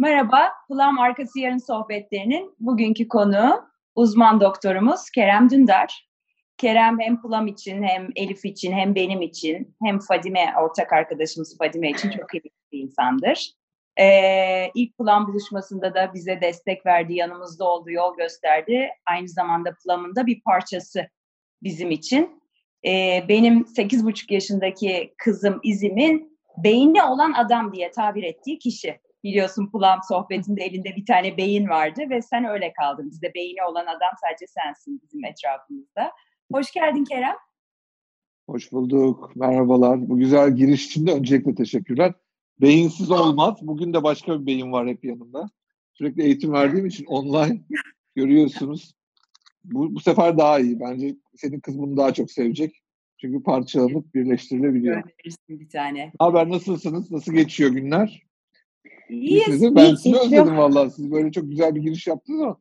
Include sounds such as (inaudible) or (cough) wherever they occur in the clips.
Merhaba, Plum Arkası Yarın Sohbetlerinin bugünkü konuğu uzman doktorumuz Kerem Dündar. Kerem hem Plum için hem Elif için hem benim için hem Fadime, ortak arkadaşımız Fadime için çok iyi bir insandır. Ee, ilk Plum buluşmasında da bize destek verdi, yanımızda oldu, yol gösterdi. Aynı zamanda Plum'un da bir parçası bizim için. Ee, benim 8,5 yaşındaki kızım İzim'in beyni olan adam diye tabir ettiği kişi biliyorsun Plum sohbetinde elinde bir tane beyin vardı ve sen öyle kaldın. Bizde beyni olan adam sadece sensin bizim etrafımızda. Hoş geldin Kerem. Hoş bulduk. Merhabalar. Bu güzel giriş için de öncelikle teşekkürler. Beyinsiz olmaz. Bugün de başka bir beyin var hep yanımda. Sürekli eğitim verdiğim için online (laughs) görüyorsunuz. Bu, bu sefer daha iyi. Bence senin kız bunu daha çok sevecek. Çünkü parçalanıp birleştirilebiliyor. Gönderirsin bir tane. Haber nasılsınız? Nasıl geçiyor günler? İyiyiz. Sizi, ben sizi özledim vallahi. Siz böyle çok güzel bir giriş yaptınız ama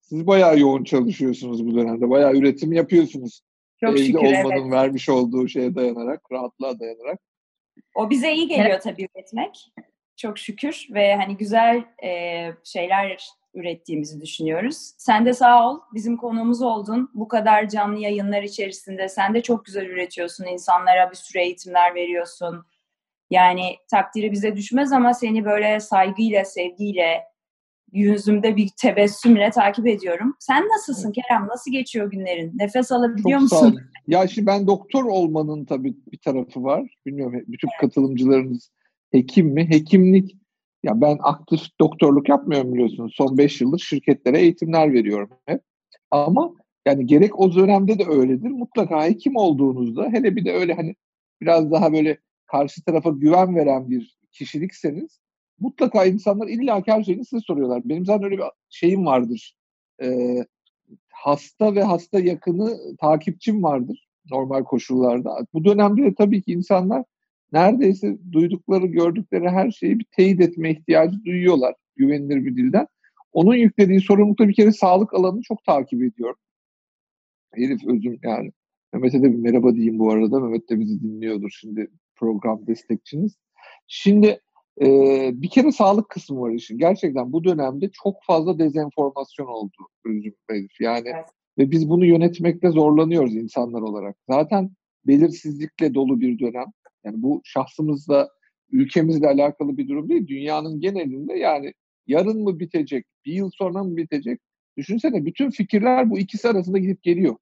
siz bayağı yoğun çalışıyorsunuz bu dönemde. Bayağı üretim yapıyorsunuz. Çok Evde şükür olmanın evet. vermiş olduğu şeye dayanarak, rahatlığa dayanarak. O bize iyi geliyor tabii üretmek. Çok şükür ve hani güzel e, şeyler ürettiğimizi düşünüyoruz. Sen de sağ ol. Bizim konuğumuz oldun. Bu kadar canlı yayınlar içerisinde sen de çok güzel üretiyorsun. İnsanlara bir sürü eğitimler veriyorsun. Yani takdiri bize düşmez ama seni böyle saygıyla, sevgiyle, yüzümde bir tebessümle takip ediyorum. Sen nasılsın Kerem? Nasıl geçiyor günlerin? Nefes alabiliyor Çok musun? Ya şimdi ben doktor olmanın tabii bir tarafı var. Bilmiyorum bütün katılımcılarınız hekim mi? Hekimlik ya ben aktif doktorluk yapmıyorum biliyorsunuz. Son 5 yıldır şirketlere eğitimler veriyorum hep. Ama yani gerek o dönemde de öyledir. Mutlaka hekim olduğunuzda hele bir de öyle hani biraz daha böyle karşı tarafa güven veren bir kişilikseniz mutlaka insanlar illa her şeyini size soruyorlar. Benim zaten öyle bir şeyim vardır. Ee, hasta ve hasta yakını takipçim vardır normal koşullarda. Bu dönemde de tabii ki insanlar neredeyse duydukları, gördükleri her şeyi bir teyit etme ihtiyacı duyuyorlar güvenilir bir dilden. Onun yüklediği sorumlulukta bir kere sağlık alanını çok takip ediyorum. Herif özüm yani. Mehmet'e de bir merhaba diyeyim bu arada. Mehmet de bizi dinliyordur şimdi program destekçiniz. Şimdi e, bir kere sağlık kısmı var işin. Gerçekten bu dönemde çok fazla dezenformasyon oldu özüm. Yani Evet. ve biz bunu yönetmekte zorlanıyoruz insanlar olarak. Zaten belirsizlikle dolu bir dönem. Yani bu şahsımızla, ülkemizle alakalı bir durum değil. Dünyanın genelinde yani yarın mı bitecek, bir yıl sonra mı bitecek? Düşünsene bütün fikirler bu ikisi arasında gidip geliyor.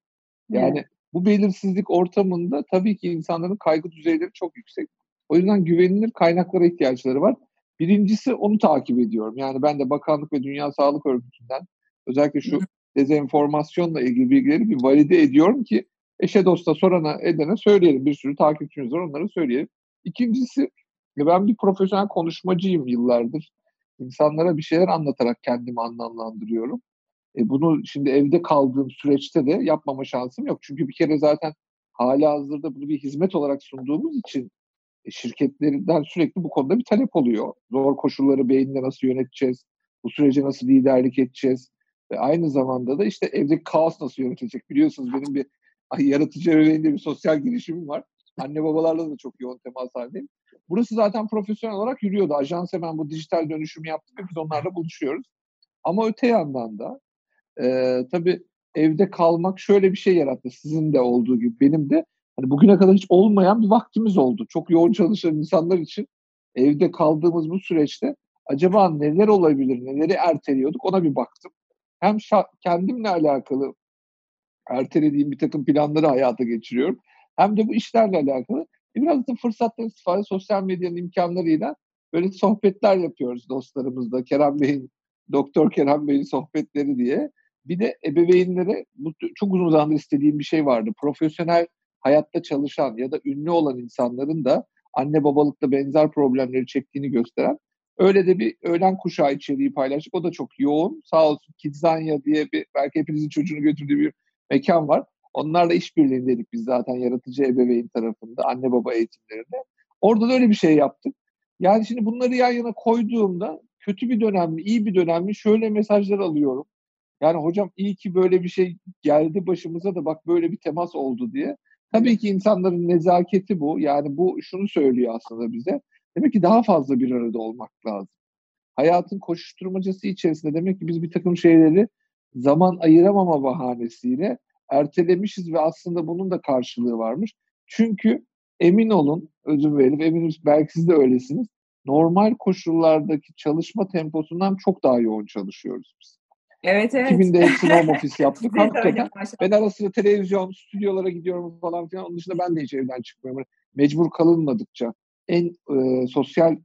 Yani Evet. Bu belirsizlik ortamında tabii ki insanların kaygı düzeyleri çok yüksek. O yüzden güvenilir kaynaklara ihtiyaçları var. Birincisi onu takip ediyorum. Yani ben de Bakanlık ve Dünya Sağlık Örgütü'nden özellikle şu dezenformasyonla ilgili bilgileri bir valide ediyorum ki eşe dosta sorana edene söyleyelim. Bir sürü takipçimiz var onları söyleyelim. İkincisi ben bir profesyonel konuşmacıyım yıllardır. İnsanlara bir şeyler anlatarak kendimi anlamlandırıyorum. E bunu şimdi evde kaldığım süreçte de yapmama şansım yok. Çünkü bir kere zaten hala hazırda bunu bir hizmet olarak sunduğumuz için e, şirketlerinden sürekli bu konuda bir talep oluyor. Zor koşulları beyinde nasıl yöneteceğiz? Bu sürece nasıl liderlik edeceğiz? Ve aynı zamanda da işte evdeki kaos nasıl yönetilecek? Biliyorsunuz benim bir yaratıcı ebeveynde bir sosyal girişimim var. Anne babalarla da çok yoğun temas halindeyim. Burası zaten profesyonel olarak yürüyordu. Ajans hemen bu dijital dönüşümü yaptık ve biz onlarla buluşuyoruz. Ama öte yandan da e, tabii evde kalmak şöyle bir şey yarattı. Sizin de olduğu gibi benim de hani bugüne kadar hiç olmayan bir vaktimiz oldu. Çok yoğun (laughs) çalışan insanlar için evde kaldığımız bu süreçte acaba neler olabilir, neleri erteliyorduk ona bir baktım. Hem kendimle alakalı ertelediğim bir takım planları hayata geçiriyorum. Hem de bu işlerle alakalı biraz da fırsattan istifade sosyal medyanın imkanlarıyla böyle sohbetler yapıyoruz dostlarımızla. Kerem Bey'in, Doktor Kerem Bey'in sohbetleri diye. Bir de ebeveynlere çok uzun zamandır istediğim bir şey vardı. Profesyonel hayatta çalışan ya da ünlü olan insanların da anne babalıkta benzer problemleri çektiğini gösteren öyle de bir öğlen kuşağı içeriği paylaştık. O da çok yoğun. Sağ olsun Kidzanya diye bir belki hepinizin çocuğunu götürdüğü bir mekan var. Onlarla işbirliğindeydik biz zaten yaratıcı ebeveyn tarafında anne baba eğitimlerinde. Orada da öyle bir şey yaptık. Yani şimdi bunları yan yana koyduğumda kötü bir dönem mi, iyi bir dönem mi şöyle mesajlar alıyorum. Yani hocam iyi ki böyle bir şey geldi başımıza da bak böyle bir temas oldu diye. Tabii ki insanların nezaketi bu. Yani bu şunu söylüyor aslında bize. Demek ki daha fazla bir arada olmak lazım. hayatın koşuşturmacası içerisinde demek ki biz bir takım şeyleri zaman ayıramama bahanesiyle ertelemişiz ve aslında bunun da karşılığı varmış. Çünkü emin olun, özür verin, eminim belki siz de öylesiniz. Normal koşullardaki çalışma temposundan çok daha yoğun çalışıyoruz biz. Evet evet. 2000'de hepsini home office yaptık. (laughs) Hakikaten ben ara sıra televizyon, stüdyolara gidiyorum falan filan. Onun dışında ben de hiç evden çıkmıyorum. Mecbur kalınmadıkça en e, sosyal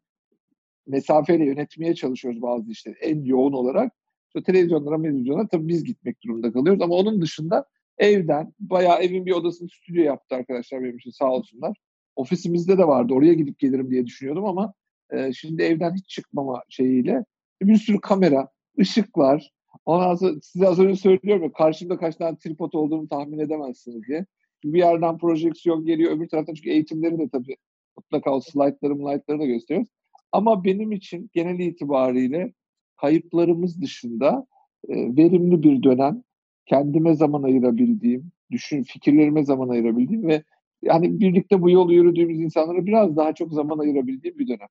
mesafeyle yönetmeye çalışıyoruz bazı işleri en yoğun olarak. İşte televizyonlara, televizyona tabii biz gitmek durumunda kalıyoruz ama onun dışında evden bayağı evin bir odasını stüdyo yaptı arkadaşlar benim için sağ olsunlar. Ofisimizde de vardı. Oraya gidip gelirim diye düşünüyordum ama e, şimdi evden hiç çıkmama şeyiyle bir sürü kamera, ışıklar. Ondan sonra size az önce söylüyorum ya karşımda kaç tane tripod olduğunu tahmin edemezsiniz diye. Bir yerden projeksiyon geliyor öbür taraftan çünkü eğitimleri de tabii mutlaka o slaytları slaytları da gösteriyoruz. Ama benim için genel itibariyle kayıplarımız dışında e, verimli bir dönem, kendime zaman ayırabildiğim, düşün fikirlerime zaman ayırabildiğim ve yani birlikte bu yolu yürüdüğümüz insanlara biraz daha çok zaman ayırabildiğim bir dönem.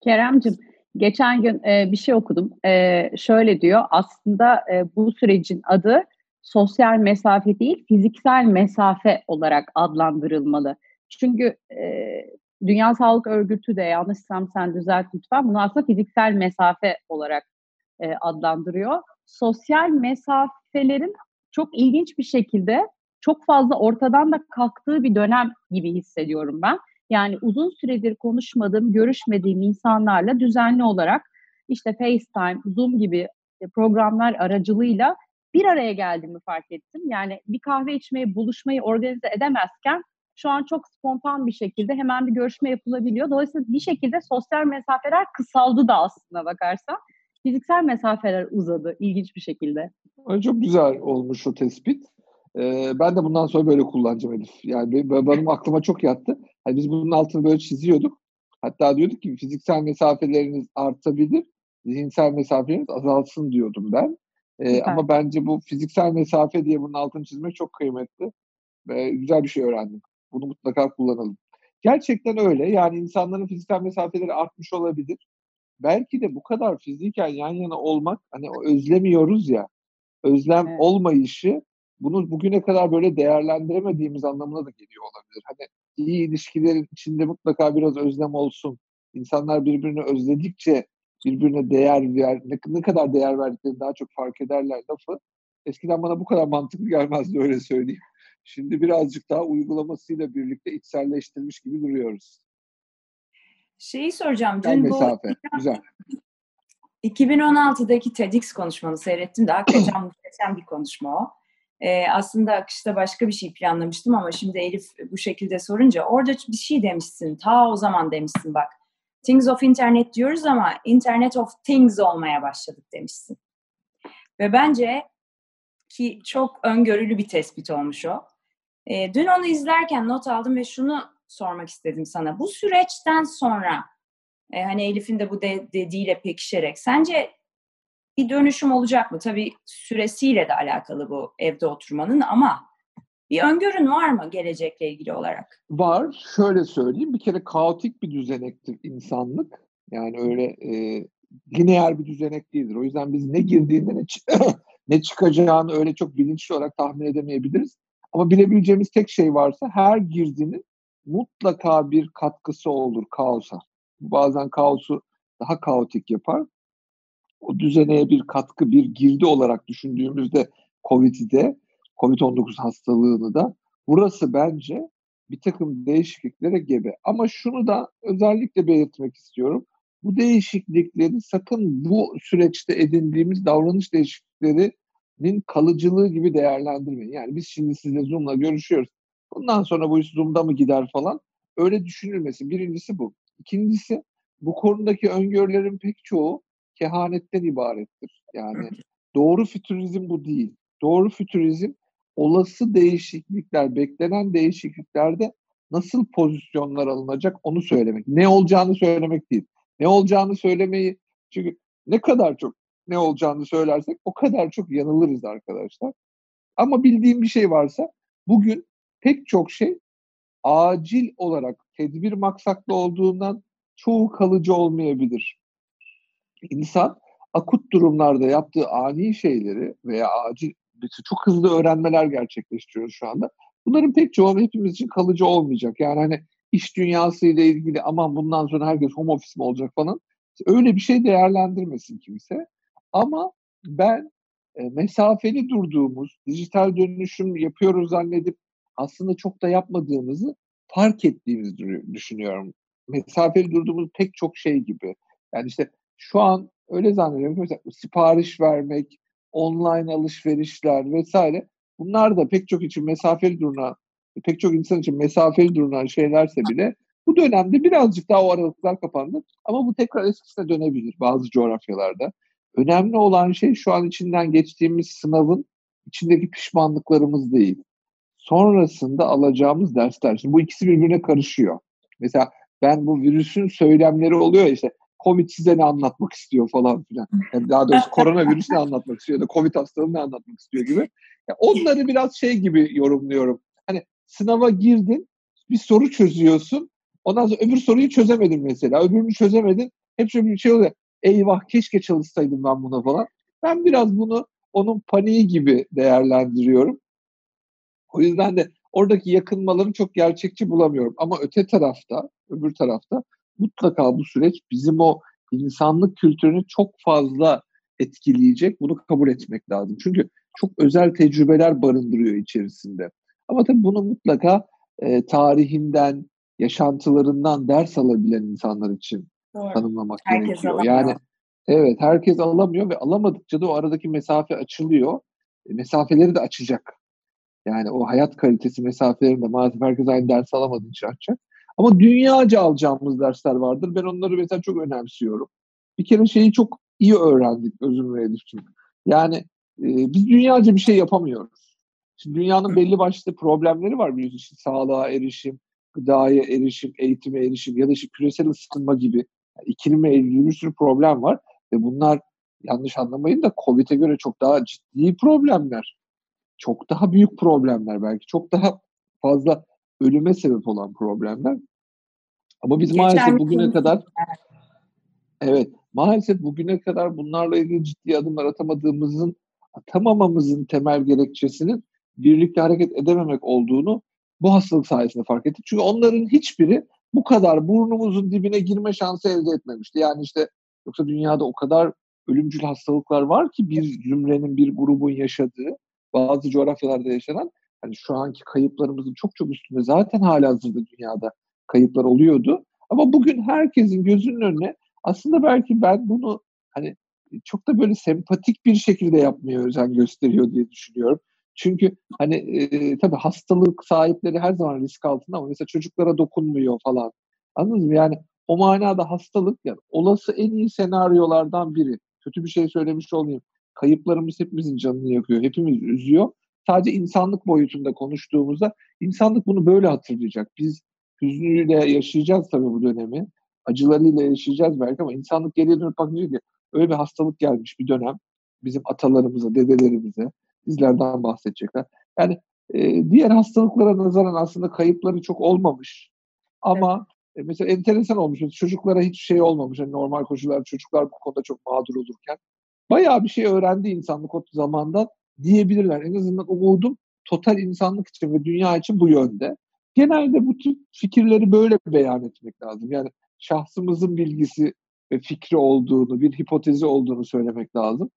Keremcim, geçen gün e, bir şey okudum. E, şöyle diyor, aslında e, bu sürecin adı sosyal mesafe değil, fiziksel mesafe olarak adlandırılmalı. Çünkü e, Dünya Sağlık Örgütü de yanlışsam sen düzelt lütfen bunu aslında fiziksel mesafe olarak e, adlandırıyor. Sosyal mesafelerin çok ilginç bir şekilde çok fazla ortadan da kalktığı bir dönem gibi hissediyorum ben. Yani uzun süredir konuşmadığım, görüşmediğim insanlarla düzenli olarak işte FaceTime, Zoom gibi programlar aracılığıyla bir araya geldiğimi fark ettim. Yani bir kahve içmeyi, buluşmayı organize edemezken şu an çok spontan bir şekilde hemen bir görüşme yapılabiliyor. Dolayısıyla bir şekilde sosyal mesafeler kısaldı da aslında bakarsan. Fiziksel mesafeler uzadı ilginç bir şekilde. Çok güzel olmuş o tespit. Ee, ben de bundan sonra böyle kullanacağım Elif. Yani benim aklıma çok yattı. Yani biz bunun altını böyle çiziyorduk. Hatta diyorduk ki fiziksel mesafeleriniz artabilir, zihinsel mesafeleriniz azalsın diyordum ben. Ee, ama bence bu fiziksel mesafe diye bunun altını çizmek çok kıymetli. Ve güzel bir şey öğrendim. Bunu mutlaka kullanalım. Gerçekten öyle. Yani insanların fiziksel mesafeleri artmış olabilir. Belki de bu kadar fiziken yan yana olmak, hani özlemiyoruz ya, özlem evet. olmayışı bunu bugüne kadar böyle değerlendiremediğimiz anlamına da geliyor olabilir. Hani iyi ilişkilerin içinde mutlaka biraz özlem olsun. İnsanlar birbirini özledikçe birbirine değer ver, ne, ne kadar değer verdiklerini daha çok fark ederler lafı. Eskiden bana bu kadar mantıklı gelmezdi öyle söyleyeyim. Şimdi birazcık daha uygulamasıyla birlikte içselleştirmiş gibi duruyoruz. Şeyi soracağım. Dün mesafe. bu Güzel. 2016'daki TEDx konuşmanı seyrettim de hakikaten muhteşem bir konuşma o. Ee, aslında akışta başka bir şey planlamıştım ama şimdi Elif bu şekilde sorunca orada bir şey demişsin. Ta o zaman demişsin bak. Things of Internet diyoruz ama Internet of Things olmaya başladık demişsin. Ve bence ki çok öngörülü bir tespit olmuş o. E, dün onu izlerken not aldım ve şunu sormak istedim sana. Bu süreçten sonra e, hani Elif'in de bu de, dediğiyle pekişerek sence bir dönüşüm olacak mı? Tabii süresiyle de alakalı bu evde oturmanın ama bir öngörün var mı gelecekle ilgili olarak? Var. Şöyle söyleyeyim. Bir kere kaotik bir düzenektir insanlık. Yani öyle e, lineer bir düzenek değildir. O yüzden biz ne girdiğinde ne, (laughs) ne çıkacağını öyle çok bilinçli olarak tahmin edemeyebiliriz. Ama bilebileceğimiz tek şey varsa her girdinin mutlaka bir katkısı olur kaosa. Bazen kaosu daha kaotik yapar. O düzeneye bir katkı, bir girdi olarak düşündüğümüzde COVID'de, COVID-19 hastalığını da burası bence bir takım değişikliklere gebe. Ama şunu da özellikle belirtmek istiyorum. Bu değişiklikleri sakın bu süreçte edindiğimiz davranış değişiklikleri kalıcılığı gibi değerlendirmeyin. Yani biz şimdi sizle Zoom'la görüşüyoruz. Bundan sonra bu iş Zoom'da mı gider falan. Öyle düşünülmesin. Birincisi bu. İkincisi bu konudaki öngörülerin pek çoğu kehanetten ibarettir. Yani doğru fütürizm bu değil. Doğru fütürizm olası değişiklikler, beklenen değişikliklerde nasıl pozisyonlar alınacak onu söylemek. Ne olacağını söylemek değil. Ne olacağını söylemeyi çünkü ne kadar çok ne olacağını söylersek o kadar çok yanılırız arkadaşlar. Ama bildiğim bir şey varsa bugün pek çok şey acil olarak tedbir maksatlı olduğundan çoğu kalıcı olmayabilir. İnsan akut durumlarda yaptığı ani şeyleri veya acil çok hızlı öğrenmeler gerçekleştiriyor şu anda. Bunların pek çoğu hepimiz için kalıcı olmayacak. Yani hani iş dünyası ile ilgili aman bundan sonra herkes home office mi olacak falan. Öyle bir şey değerlendirmesin kimse. Ama ben e, mesafeli durduğumuz, dijital dönüşüm yapıyoruz zannedip aslında çok da yapmadığımızı fark ettiğimizi düşünüyorum. Mesafeli durduğumuz pek çok şey gibi. Yani işte şu an öyle zannediyorum. Mesela sipariş vermek, online alışverişler vesaire bunlar da pek çok için mesafeli durunan, pek çok insan için mesafeli durunan şeylerse bile bu dönemde birazcık daha o aralıklar kapandı. Ama bu tekrar eskisine dönebilir bazı coğrafyalarda. Önemli olan şey şu an içinden geçtiğimiz sınavın içindeki pişmanlıklarımız değil. Sonrasında alacağımız dersler. Şimdi bu ikisi birbirine karışıyor. Mesela ben bu virüsün söylemleri oluyor işte Covid size ne anlatmak istiyor falan filan. Yani daha doğrusu (laughs) koronavirüs ne anlatmak istiyor ya da Covid hastalığı ne anlatmak istiyor gibi. Yani onları biraz şey gibi yorumluyorum. Hani sınava girdin, bir soru çözüyorsun. Ondan sonra öbür soruyu çözemedin mesela. Öbürünü çözemedin. Hep şöyle bir şey oluyor. Eyvah keşke çalışsaydım ben buna falan. Ben biraz bunu onun paniği gibi değerlendiriyorum. O yüzden de oradaki yakınmaları çok gerçekçi bulamıyorum. Ama öte tarafta, öbür tarafta mutlaka bu süreç bizim o insanlık kültürünü çok fazla etkileyecek. Bunu kabul etmek lazım. Çünkü çok özel tecrübeler barındırıyor içerisinde. Ama tabii bunu mutlaka e, tarihinden, yaşantılarından ders alabilen insanlar için Doğru. tanımlamak herkes gerekiyor. Alamıyor. Yani evet herkes alamıyor ve alamadıkça da o aradaki mesafe açılıyor. E, mesafeleri de açacak. Yani o hayat kalitesi mesafelerini de maalesef herkes aynı ders alamadığı için açacak. Ama dünyaca alacağımız dersler vardır. Ben onları mesela çok önemsiyorum. Bir kere şeyi çok iyi öğrendik Özüm ve Elif'ciğim. Yani e, biz dünyaca bir şey yapamıyoruz. Şimdi dünyanın belli başlı problemleri var biliyorsunuz. İşte sağlığa erişim, gıdaya erişim, eğitime erişim ya da işte küresel ısınma gibi yani iklimle ilgili bir sürü problem var. Ve bunlar yanlış anlamayın da COVID'e göre çok daha ciddi problemler. Çok daha büyük problemler belki. Çok daha fazla ölüme sebep olan problemler. Ama biz Geçen maalesef bugüne kadar evet maalesef bugüne kadar bunlarla ilgili ciddi adımlar atamadığımızın atamamamızın temel gerekçesinin birlikte hareket edememek olduğunu bu hastalık sayesinde fark ettik. Çünkü onların hiçbiri bu kadar burnumuzun dibine girme şansı elde etmemişti. Yani işte yoksa dünyada o kadar ölümcül hastalıklar var ki bir zümrenin, bir grubun yaşadığı, bazı coğrafyalarda yaşanan hani şu anki kayıplarımızın çok çok üstünde zaten hala hazırda dünyada kayıplar oluyordu. Ama bugün herkesin gözünün önüne aslında belki ben bunu hani çok da böyle sempatik bir şekilde yapmaya özen gösteriyor diye düşünüyorum. Çünkü hani e, tabii hastalık sahipleri her zaman risk altında ama mesela çocuklara dokunmuyor falan. Anladınız mı? Yani o manada hastalık yani olası en iyi senaryolardan biri. Kötü bir şey söylemiş olmayayım. Kayıplarımız hepimizin canını yakıyor. Hepimiz üzüyor. Sadece insanlık boyutunda konuştuğumuzda insanlık bunu böyle hatırlayacak. Biz hüznüyle yaşayacağız tabii bu dönemi. Acılarıyla yaşayacağız belki ama insanlık geriye dönüp bakınca ki öyle bir hastalık gelmiş bir dönem. Bizim atalarımıza, dedelerimize bizlerden bahsedecekler. Yani e, diğer hastalıklara nazaran aslında kayıpları çok olmamış. Ama evet. e, mesela enteresan olmuş. Çocuklara hiç şey olmamış. Yani normal koşullarda çocuklar bu konuda çok mağdur olurken. Bayağı bir şey öğrendi insanlık o zamandan diyebilirler. En azından umudum total insanlık için ve dünya için bu yönde. Genelde bu tür fikirleri böyle beyan etmek lazım. Yani şahsımızın bilgisi ve fikri olduğunu, bir hipotezi olduğunu söylemek lazım.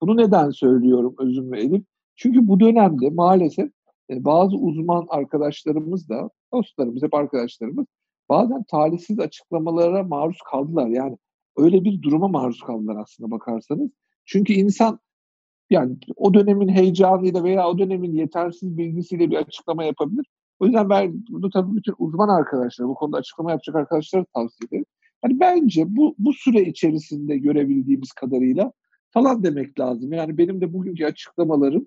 Bunu neden söylüyorum Özüm ve Elif? Çünkü bu dönemde maalesef e, bazı uzman arkadaşlarımız da, dostlarımız, hep arkadaşlarımız bazen talihsiz açıklamalara maruz kaldılar. Yani öyle bir duruma maruz kaldılar aslında bakarsanız. Çünkü insan yani o dönemin heyecanıyla veya o dönemin yetersiz bilgisiyle bir açıklama yapabilir. O yüzden ben bunu tabii bütün uzman arkadaşlar, bu konuda açıklama yapacak arkadaşlara tavsiye ederim. Yani bence bu, bu süre içerisinde görebildiğimiz kadarıyla falan demek lazım. Yani benim de bugünkü açıklamalarım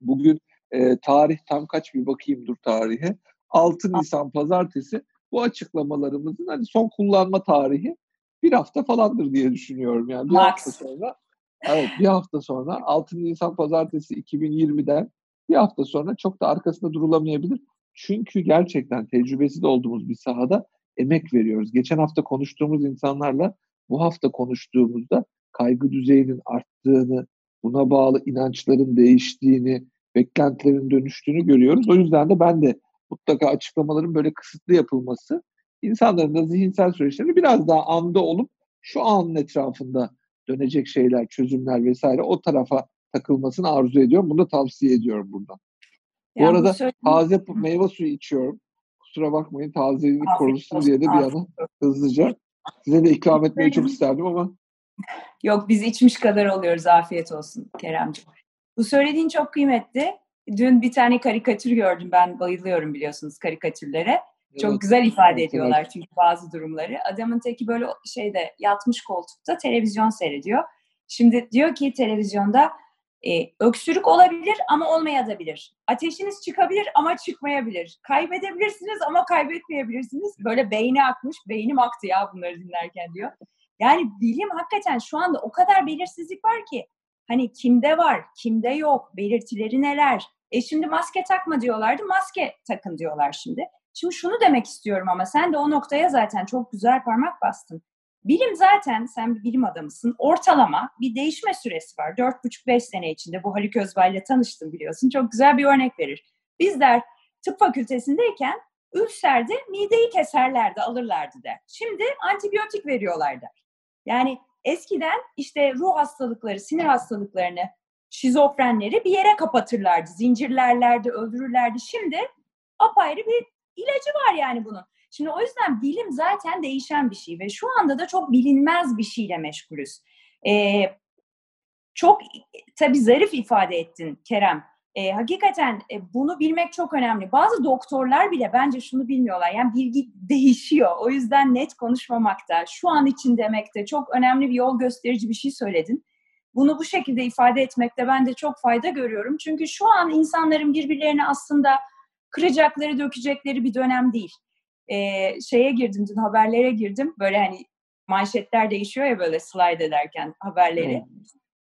bugün e, tarih tam kaç bir bakayım dur tarihe. 6 Nisan pazartesi bu açıklamalarımızın hani son kullanma tarihi bir hafta falandır diye düşünüyorum. Yani bir Max. hafta sonra Evet bir hafta sonra 6 Nisan pazartesi 2020'den bir hafta sonra çok da arkasında durulamayabilir. Çünkü gerçekten tecrübesi de olduğumuz bir sahada emek veriyoruz. Geçen hafta konuştuğumuz insanlarla bu hafta konuştuğumuzda kaygı düzeyinin arttığını, buna bağlı inançların değiştiğini, beklentilerin dönüştüğünü görüyoruz. O yüzden de ben de mutlaka açıklamaların böyle kısıtlı yapılması, insanların da zihinsel süreçlerini biraz daha anda olup şu anın etrafında dönecek şeyler, çözümler vesaire o tarafa takılmasını arzu ediyorum. Bunu da tavsiye ediyorum buradan. Yani bu arada söyleyeyim. taze meyve suyu içiyorum. Kusura bakmayın tazeliğini korusun diye de bir yana hızlıca size de ikram etmeyi çok isterdim ama. Yok biz içmiş kadar oluyoruz. Afiyet olsun Keremciğim. Bu söylediğin çok kıymetli. Dün bir tane karikatür gördüm. Ben bayılıyorum biliyorsunuz karikatürlere. Çok evet. güzel ifade ediyorlar evet. çünkü bazı durumları. Adamın teki böyle şeyde yatmış koltukta televizyon seyrediyor. Şimdi diyor ki televizyonda e, öksürük olabilir ama olmayabilir. Ateşiniz çıkabilir ama çıkmayabilir. Kaybedebilirsiniz ama kaybetmeyebilirsiniz. Böyle beyni akmış, beynim aktı ya bunları dinlerken diyor. Yani bilim hakikaten şu anda o kadar belirsizlik var ki hani kimde var, kimde yok, belirtileri neler. E şimdi maske takma diyorlardı, maske takın diyorlar şimdi. Şimdi şunu demek istiyorum ama sen de o noktaya zaten çok güzel parmak bastın. Bilim zaten, sen bir bilim adamısın, ortalama bir değişme süresi var. 4,5-5 sene içinde bu Haluk Özbay ile tanıştım biliyorsun. Çok güzel bir örnek verir. Bizler tıp fakültesindeyken ülserde mideyi keserlerdi, alırlardı der. Şimdi antibiyotik veriyorlar der. Yani eskiden işte ruh hastalıkları, sinir hastalıklarını, şizofrenleri bir yere kapatırlardı. Zincirlerlerdi, öldürürlerdi. Şimdi apayrı bir ilacı var yani bunun. Şimdi o yüzden bilim zaten değişen bir şey ve şu anda da çok bilinmez bir şeyle meşgulüz. Ee, çok tabii zarif ifade ettin Kerem. E, hakikaten bunu bilmek çok önemli. Bazı doktorlar bile bence şunu bilmiyorlar. Yani bilgi değişiyor. O yüzden net konuşmamakta, şu an için demekte çok önemli bir yol gösterici bir şey söyledin. Bunu bu şekilde ifade etmekte ben de çok fayda görüyorum. Çünkü şu an insanların birbirlerini aslında kıracakları, dökecekleri bir dönem değil. Ee, şeye girdim, dün haberlere girdim. Böyle hani manşetler değişiyor ya böyle slide ederken haberleri.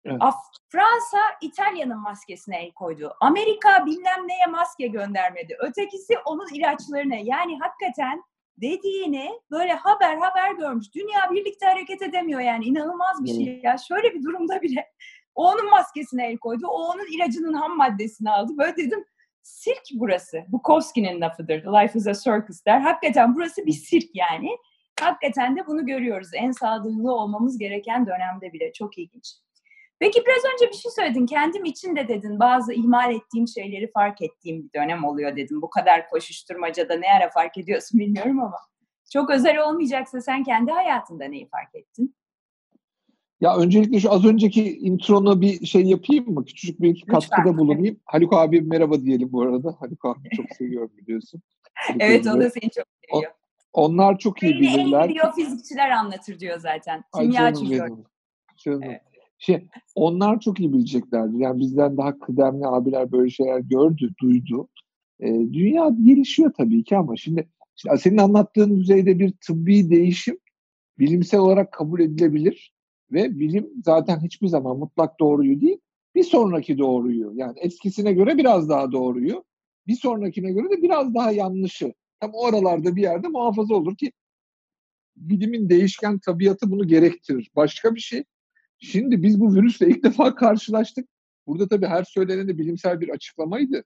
Evet. Af Fransa İtalya'nın maskesine el koydu. Amerika bilmem neye maske göndermedi. Ötekisi onun ilaçlarına. Yani hakikaten dediğini böyle haber haber görmüş. Dünya birlikte hareket edemiyor yani. inanılmaz bir şey ya. Şöyle bir durumda bile (laughs) o onun maskesine el koydu. O onun ilacının ham maddesini aldı. Böyle dedim sirk burası. Bukowski'nin lafıdır. Life is a circus der. Hakikaten burası bir sirk yani. Hakikaten de bunu görüyoruz. En sağduyulu olmamız gereken dönemde bile. Çok ilginç. Peki biraz önce bir şey söyledin. Kendim için de dedin. Bazı ihmal ettiğim şeyleri fark ettiğim bir dönem oluyor dedim. Bu kadar koşuşturmacada ne ara fark ediyorsun bilmiyorum ama. Çok özel olmayacaksa sen kendi hayatında neyi fark ettin? Ya öncelikle şu az önceki intronu bir şey yapayım mı? Küçücük bir iki katkıda bulunayım. Haluk abi merhaba diyelim bu arada. Haluk abi çok (laughs) seviyorum biliyorsun. Haluk evet o da seni çok seviyor. onlar çok iyi bilirler. En biyofizikçiler anlatır diyor zaten. Kimyacı diyor. Evet. Şey, onlar çok iyi bileceklerdir. Yani bizden daha kıdemli abiler böyle şeyler gördü, duydu. E, dünya gelişiyor tabii ki ama şimdi, şimdi senin anlattığın düzeyde bir tıbbi değişim bilimsel olarak kabul edilebilir ve bilim zaten hiçbir zaman mutlak doğruyu değil, bir sonraki doğruyu yani eskisine göre biraz daha doğruyu, bir sonrakine göre de biraz daha yanlışı. Tam o aralarda bir yerde muhafaza olur ki bilimin değişken tabiatı bunu gerektirir. Başka bir şey Şimdi biz bu virüsle ilk defa karşılaştık. Burada tabii her söylenen de bilimsel bir açıklamaydı.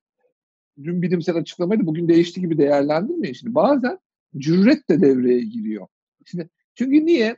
Dün bilimsel açıklamaydı, bugün değişti gibi değerlendirmeyin. Şimdi bazen cüret de devreye giriyor. Şimdi çünkü niye?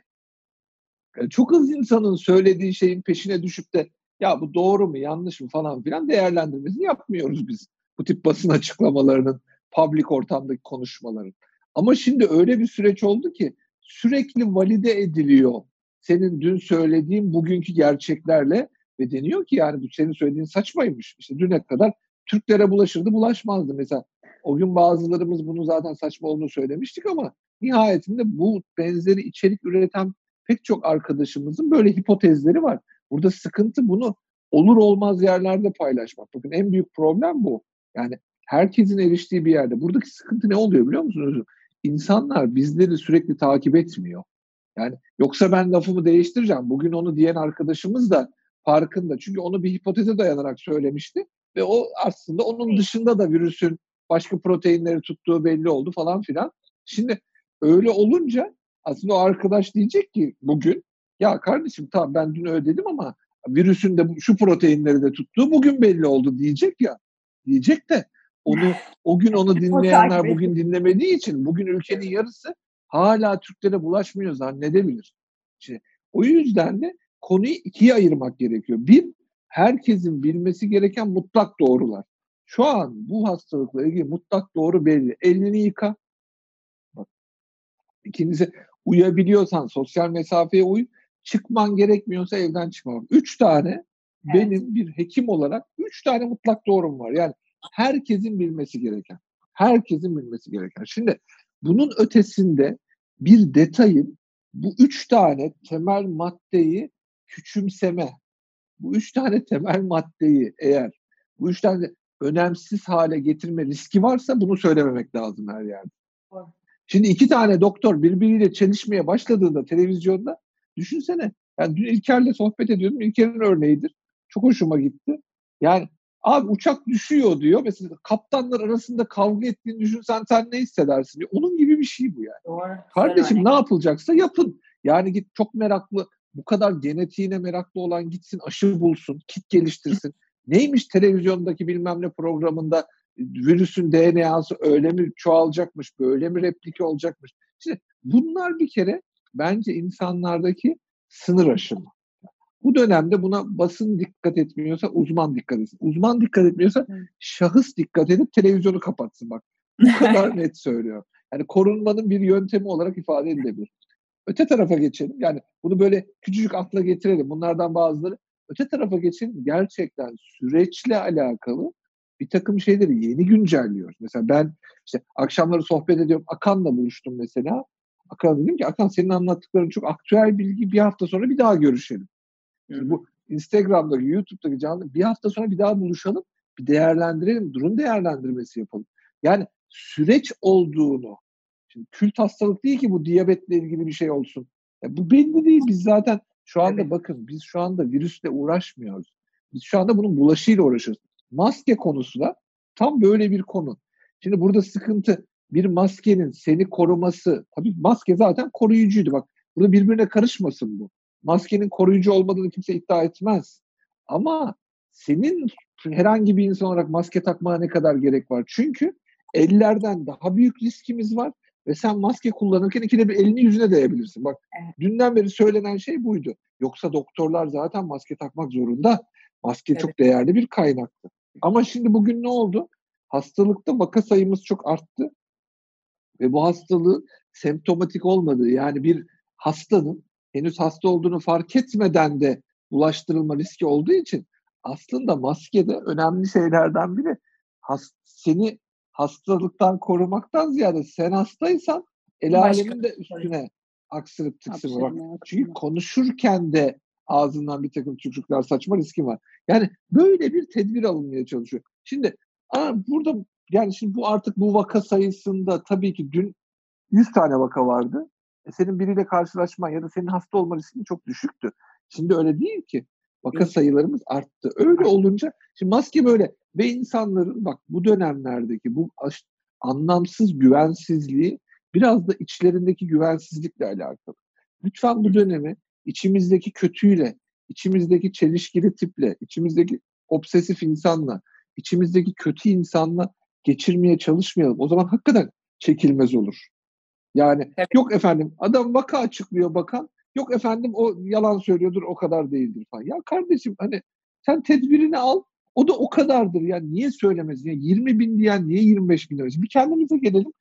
E, çok az insanın söylediği şeyin peşine düşüp de ya bu doğru mu yanlış mı falan filan değerlendirmesini yapmıyoruz biz. Bu tip basın açıklamalarının, public ortamdaki konuşmaların. Ama şimdi öyle bir süreç oldu ki sürekli valide ediliyor senin dün söylediğin bugünkü gerçeklerle ve deniyor ki yani bu senin söylediğin saçmaymış. İşte düne kadar Türklere bulaşırdı bulaşmazdı mesela. O gün bazılarımız bunu zaten saçma olduğunu söylemiştik ama nihayetinde bu benzeri içerik üreten pek çok arkadaşımızın böyle hipotezleri var. Burada sıkıntı bunu olur olmaz yerlerde paylaşmak. Bakın en büyük problem bu. Yani herkesin eriştiği bir yerde. Buradaki sıkıntı ne oluyor biliyor musunuz? İnsanlar bizleri sürekli takip etmiyor. Yani yoksa ben lafımı değiştireceğim. Bugün onu diyen arkadaşımız da farkında. Çünkü onu bir hipoteze dayanarak söylemişti. Ve o aslında onun dışında da virüsün başka proteinleri tuttuğu belli oldu falan filan. Şimdi öyle olunca aslında o arkadaş diyecek ki bugün Ya kardeşim tamam ben dün öyle dedim ama virüsün de şu proteinleri de tuttuğu bugün belli oldu diyecek ya. Diyecek de onu o gün onu (laughs) dinleyenler bugün dinlemediği için bugün ülkenin yarısı hala Türklere bulaşmıyor zannedebilir. İşte, o yüzden de konuyu ikiye ayırmak gerekiyor. Bir, herkesin bilmesi gereken mutlak doğrular. Şu an bu hastalıkla ilgili mutlak doğru belli. Elini yıka. İkincisi uyabiliyorsan sosyal mesafeye uy. Çıkman gerekmiyorsa evden çıkma. Üç tane evet. benim bir hekim olarak üç tane mutlak doğrum var. Yani herkesin bilmesi gereken. Herkesin bilmesi gereken. Şimdi bunun ötesinde bir detayın bu üç tane temel maddeyi küçümseme, bu üç tane temel maddeyi eğer bu üç tane önemsiz hale getirme riski varsa bunu söylememek lazım her yerde. Şimdi iki tane doktor birbiriyle çelişmeye başladığında televizyonda düşünsene. Yani dün İlker'le sohbet ediyordum. İlker'in örneğidir. Çok hoşuma gitti. Yani abi uçak düşüyor diyor. Mesela kaptanlar arasında kavga ettiğini düşünsen sen ne hissedersin diyor. Onun gibi bir şey bu yani. Doğru. Kardeşim ne yapılacaksa yapın. Yani git çok meraklı bu kadar genetiğine meraklı olan gitsin aşı bulsun, kit geliştirsin. (laughs) Neymiş televizyondaki bilmem ne programında virüsün DNA'sı öyle mi çoğalacakmış, böyle mi replike olacakmış. İşte bunlar bir kere bence insanlardaki sınır aşımı. Bu dönemde buna basın dikkat etmiyorsa uzman dikkat etsin. Uzman dikkat etmiyorsa şahıs dikkat edip televizyonu kapatsın bak. Bu kadar (laughs) net söylüyor. Yani korunmanın bir yöntemi olarak ifade edilebilir. Öte tarafa geçelim. Yani bunu böyle küçücük akla getirelim. Bunlardan bazıları. Öte tarafa geçelim. Gerçekten süreçle alakalı bir takım şeyleri yeni güncelliyoruz. Mesela ben işte akşamları sohbet ediyorum. Akan'la buluştum mesela. Akan dedim ki Akan senin anlattıkların çok aktüel bilgi. Bir hafta sonra bir daha görüşelim. Yani bu Instagram'daki, YouTube'daki canlı bir hafta sonra bir daha buluşalım. Bir değerlendirelim. Durum değerlendirmesi yapalım. Yani süreç olduğunu Şimdi kült hastalık değil ki bu diyabetle ilgili bir şey olsun. Ya bu belli değil. Biz zaten şu anda evet. bakın biz şu anda virüsle uğraşmıyoruz. Biz şu anda bunun bulaşıyla uğraşıyoruz. Maske konusu da tam böyle bir konu. Şimdi burada sıkıntı bir maskenin seni koruması. Tabii maske zaten koruyucuydu. Bak burada birbirine karışmasın bu. Maskenin koruyucu olmadığını kimse iddia etmez. Ama senin herhangi bir insan olarak maske takmaya ne kadar gerek var? Çünkü ellerden daha büyük riskimiz var ve sen maske kullanırken ikide bir elini yüzüne değebilirsin. Bak dünden beri söylenen şey buydu. Yoksa doktorlar zaten maske takmak zorunda. Maske evet. çok değerli bir kaynaktı. Ama şimdi bugün ne oldu? Hastalıkta vaka sayımız çok arttı. Ve bu hastalığı semptomatik olmadığı yani bir hastanın henüz hasta olduğunu fark etmeden de bulaştırılma riski olduğu için aslında maske de önemli şeylerden biri. Has, seni hastalıktan korumaktan ziyade sen hastaysan el alemin de üstüne aksırıp tıksırma bak. Çünkü konuşurken de ağzından bir takım çocuklar saçma riski var. Yani böyle bir tedbir alınmaya çalışıyor. Şimdi aa, burada yani şimdi bu artık bu vaka sayısında tabii ki dün 100 tane vaka vardı. E senin biriyle karşılaşman ya da senin hasta olma riskin çok düşüktü. Şimdi öyle değil ki. Vaka sayılarımız arttı. Öyle olunca şimdi maske böyle ve insanların bak bu dönemlerdeki bu anlamsız güvensizliği biraz da içlerindeki güvensizlikle alakalı. Lütfen bu dönemi içimizdeki kötüyle, içimizdeki çelişkili tiple, içimizdeki obsesif insanla, içimizdeki kötü insanla geçirmeye çalışmayalım. O zaman hakikaten çekilmez olur. Yani evet. yok efendim adam vaka açıklıyor bakan, yok efendim o yalan söylüyordur o kadar değildir falan. Ya kardeşim hani sen tedbirini al, o da o kadardır. Yani niye söylemez? Yani 20 bin diyen niye 25 bin demesin? Bir kendimize gelelim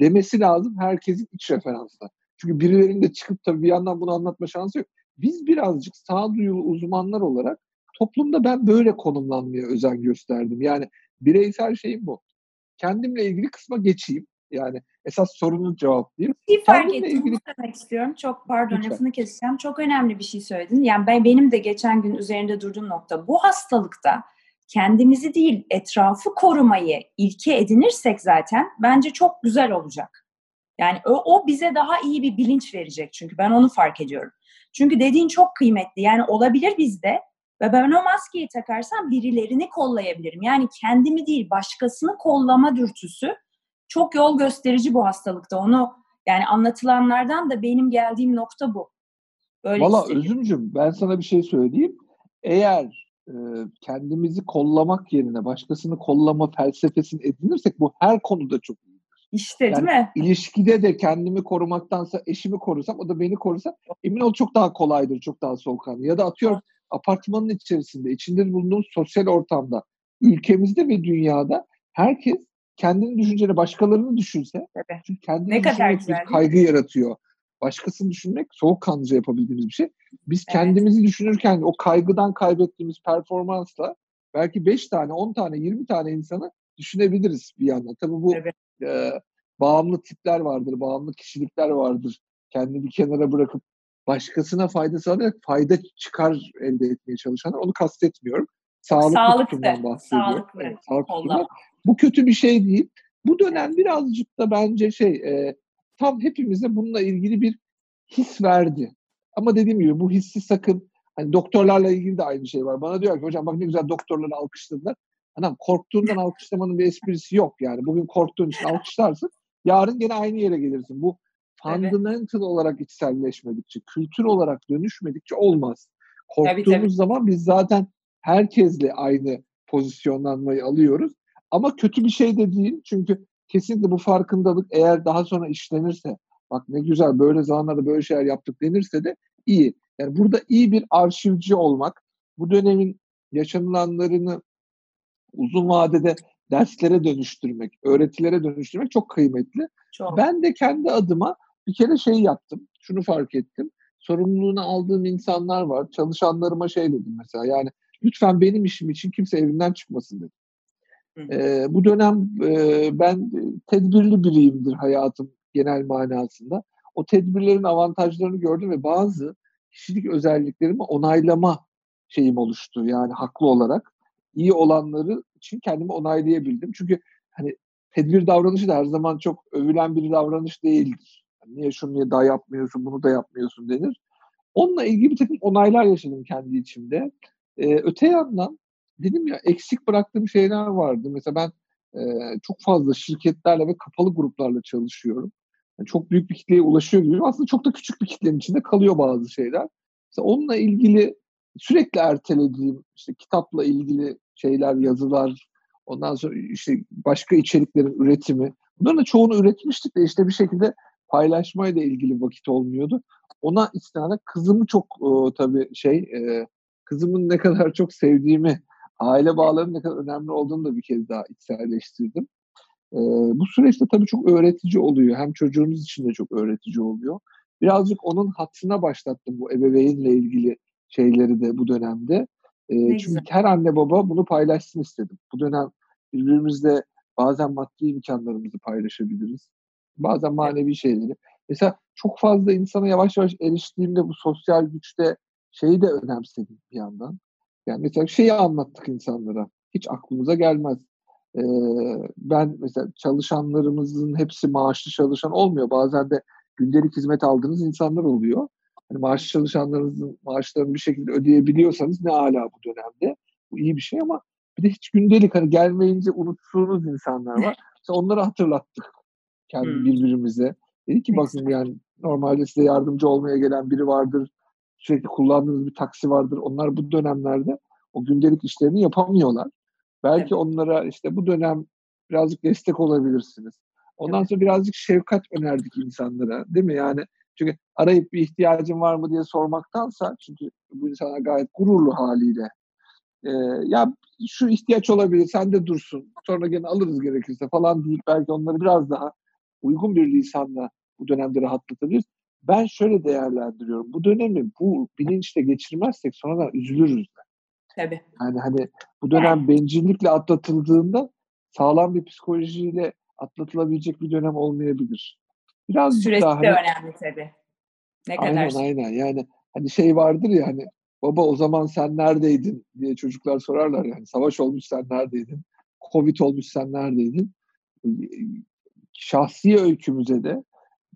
demesi lazım herkesin iç referansla. Çünkü birilerinin de çıkıp tabii bir yandan bunu anlatma şansı yok. Biz birazcık sağduyulu uzmanlar olarak toplumda ben böyle konumlanmaya özen gösterdim. Yani bireysel şeyim bu. Kendimle ilgili kısma geçeyim. Yani esas sorunu cevaplayayım. Bir şey fark ettim. Ilgili... demek istiyorum. Çok pardon Lütfen. lafını keseceğim. Çok önemli bir şey söyledin. Yani ben benim de geçen gün üzerinde durduğum nokta bu hastalıkta kendimizi değil etrafı korumayı ilke edinirsek zaten bence çok güzel olacak. Yani o, o bize daha iyi bir bilinç verecek çünkü ben onu fark ediyorum. Çünkü dediğin çok kıymetli. Yani olabilir bizde ve ben o maskeyi takarsam birilerini kollayabilirim. Yani kendimi değil başkasını kollama dürtüsü çok yol gösterici bu hastalıkta. Onu yani anlatılanlardan da benim geldiğim nokta bu. Öyle Valla. Özümcüm ben sana bir şey söyleyeyim. Eğer e, kendimizi kollamak yerine başkasını kollama felsefesini edinirsek bu her konuda çok iyi. İşte değil Yani mi? İlişkide de kendimi korumaktansa eşimi korusam o da beni korusa emin ol çok daha kolaydır, çok daha soğukkanlı. Ya da atıyorum apartmanın içerisinde, içinde bulunduğumuz sosyal ortamda, ülkemizde ve dünyada herkes kendini düşünceni başkalarını düşünse Tabii. çünkü kendini Ne kadar güzel, bir değil kaygı yaratıyor. Başkasını düşünmek soğukkanlıca yapabildiğimiz bir şey. Biz Evet. kendimizi düşünürken o kaygıdan kaybettiğimiz performansla belki 5 tane, 10 tane, 20 tane insanı düşünebiliriz bir yandan. Tabii bu Evet. E, bağımlı tipler vardır, bağımlı kişilikler vardır. Kendini bir kenara bırakıp başkasına fayda sağlayarak fayda çıkar elde etmeye çalışanlar. Onu kastetmiyorum. Sağlıklı Sağlıklı, tutumdan bahsediyorum. sağlıklı Evet, sağlıklı tutumdan. Bu kötü bir şey değil. Bu dönem birazcık da bence şey e, tam hepimize bununla ilgili bir his verdi. Ama dediğim gibi bu hissi sakın hani doktorlarla ilgili de aynı şey var. Bana diyor ki hocam bak ne güzel doktorları alkışladılar. Anam korktuğundan alkışlamanın bir esprisi yok yani. Bugün korktuğun için alkışlarsın. Yarın gene aynı yere gelirsin. Bu Evet. fundamental olarak içselleşmedikçe, kültür olarak dönüşmedikçe olmaz. Tabii, Korktuğumuz tabii. zaman biz zaten herkesle aynı pozisyonlanmayı alıyoruz. Ama kötü bir şey de değil. Çünkü kesinlikle bu farkındalık eğer daha sonra işlenirse, bak ne güzel böyle zamanlarda böyle şeyler yaptık denirse de iyi. Yani burada iyi bir arşivci olmak, bu dönemin yaşanılanlarını uzun vadede derslere dönüştürmek, öğretilere dönüştürmek çok kıymetli. Çok. Ben de kendi adıma bir kere şey yaptım. Şunu fark ettim. Sorumluluğunu aldığım insanlar var. Çalışanlarıma şey dedim mesela. Yani lütfen benim işim için kimse evinden çıkmasın dedim. Hı. Bu dönem e, ben tedbirli biriyimdir hayatım genel manasında. O tedbirlerin avantajlarını gördüm ve bazı kişilik özelliklerimi onaylama şeyim oluştu. Yani haklı olarak iyi olanları için kendimi onaylayabildim. Çünkü hani tedbir davranışı da her zaman çok övülen bir davranış değildir. Yani niye şunu niye daha yapmıyorsun, bunu da yapmıyorsun denir. Onunla ilgili bir takım onaylar yaşadım kendi içimde. Ee, öte yandan dedim ya eksik bıraktığım şeyler vardı. Mesela ben e, çok fazla şirketlerle ve kapalı gruplarla çalışıyorum. Yani çok büyük bir kitleye ulaşıyor gibi. Aslında çok da küçük bir kitlenin içinde kalıyor bazı şeyler. Mesela onunla ilgili sürekli ertelediğim işte kitapla ilgili şeyler, yazılar, ondan sonra işte başka içeriklerin üretimi. Bunların da çoğunu üretmiştik de işte bir şekilde paylaşmayla ilgili vakit olmuyordu. Ona istinaden kızımı çok e, tabii şey, e, kızımın ne kadar çok sevdiğimi, aile bağlarının ne kadar önemli olduğunu da bir kez daha içselleştirdim. E, bu süreçte tabii çok öğretici oluyor. Hem çocuğunuz için de çok öğretici oluyor. Birazcık onun hatırına başlattım bu ebeveynle ilgili şeyleri de bu dönemde. E, Ne çünkü güzel. her anne baba bunu paylaşsın istedim. Bu dönem birbirimizle bazen maddi imkanlarımızı paylaşabiliriz. Bazen manevi şeyleri. Mesela çok fazla insana yavaş yavaş eriştiğimde bu sosyal güçte şeyi de önemsedim bir yandan. Yani mesela şeyi anlattık insanlara. Hiç aklımıza gelmez. Ee, ben mesela çalışanlarımızın hepsi maaşlı çalışan olmuyor. Bazen de gündelik hizmet aldığınız insanlar oluyor. Hani maaşlı çalışanlarınızın maaşlarını bir şekilde ödeyebiliyorsanız ne ala bu dönemde. Bu iyi bir şey ama bir de hiç gündelik hani gelmeyince unuttuğunuz insanlar var. (laughs) Mesela onları hatırlattık kendi Hmm. birbirimize. Dedi ki bakın yani normalde size yardımcı olmaya gelen biri vardır. Sürekli kullandığınız bir taksi vardır. Onlar bu dönemlerde o gündelik işlerini yapamıyorlar. Belki Evet. onlara işte bu dönem birazcık destek olabilirsiniz. Ondan Evet. sonra birazcık şefkat önerdik insanlara. Değil mi? Yani çünkü arayıp bir ihtiyacın var mı diye sormaktansa çünkü bu insanlar gayet gururlu haliyle. Ee, ya şu ihtiyaç olabilir sen de dursun. Sonra gene alırız gerekirse falan deyip belki onları biraz daha uygun bir lisanla bu dönemde rahatlatabiliriz. Ben şöyle değerlendiriyorum. Bu dönemi bu bilinçle geçirmezsek sonradan üzülürüz. Tabii. Yani hani bu dönem bencillikle atlatıldığında sağlam bir psikolojiyle atlatılabilecek bir dönem olmayabilir. Birazcık Süresi daha de hani, önemli tabii. Ne kadar aynen aynen yani hani şey vardır ya hani baba o zaman sen neredeydin diye çocuklar sorarlar yani savaş olmuş sen neredeydin? Covid olmuş sen neredeydin? Şahsi öykümüze de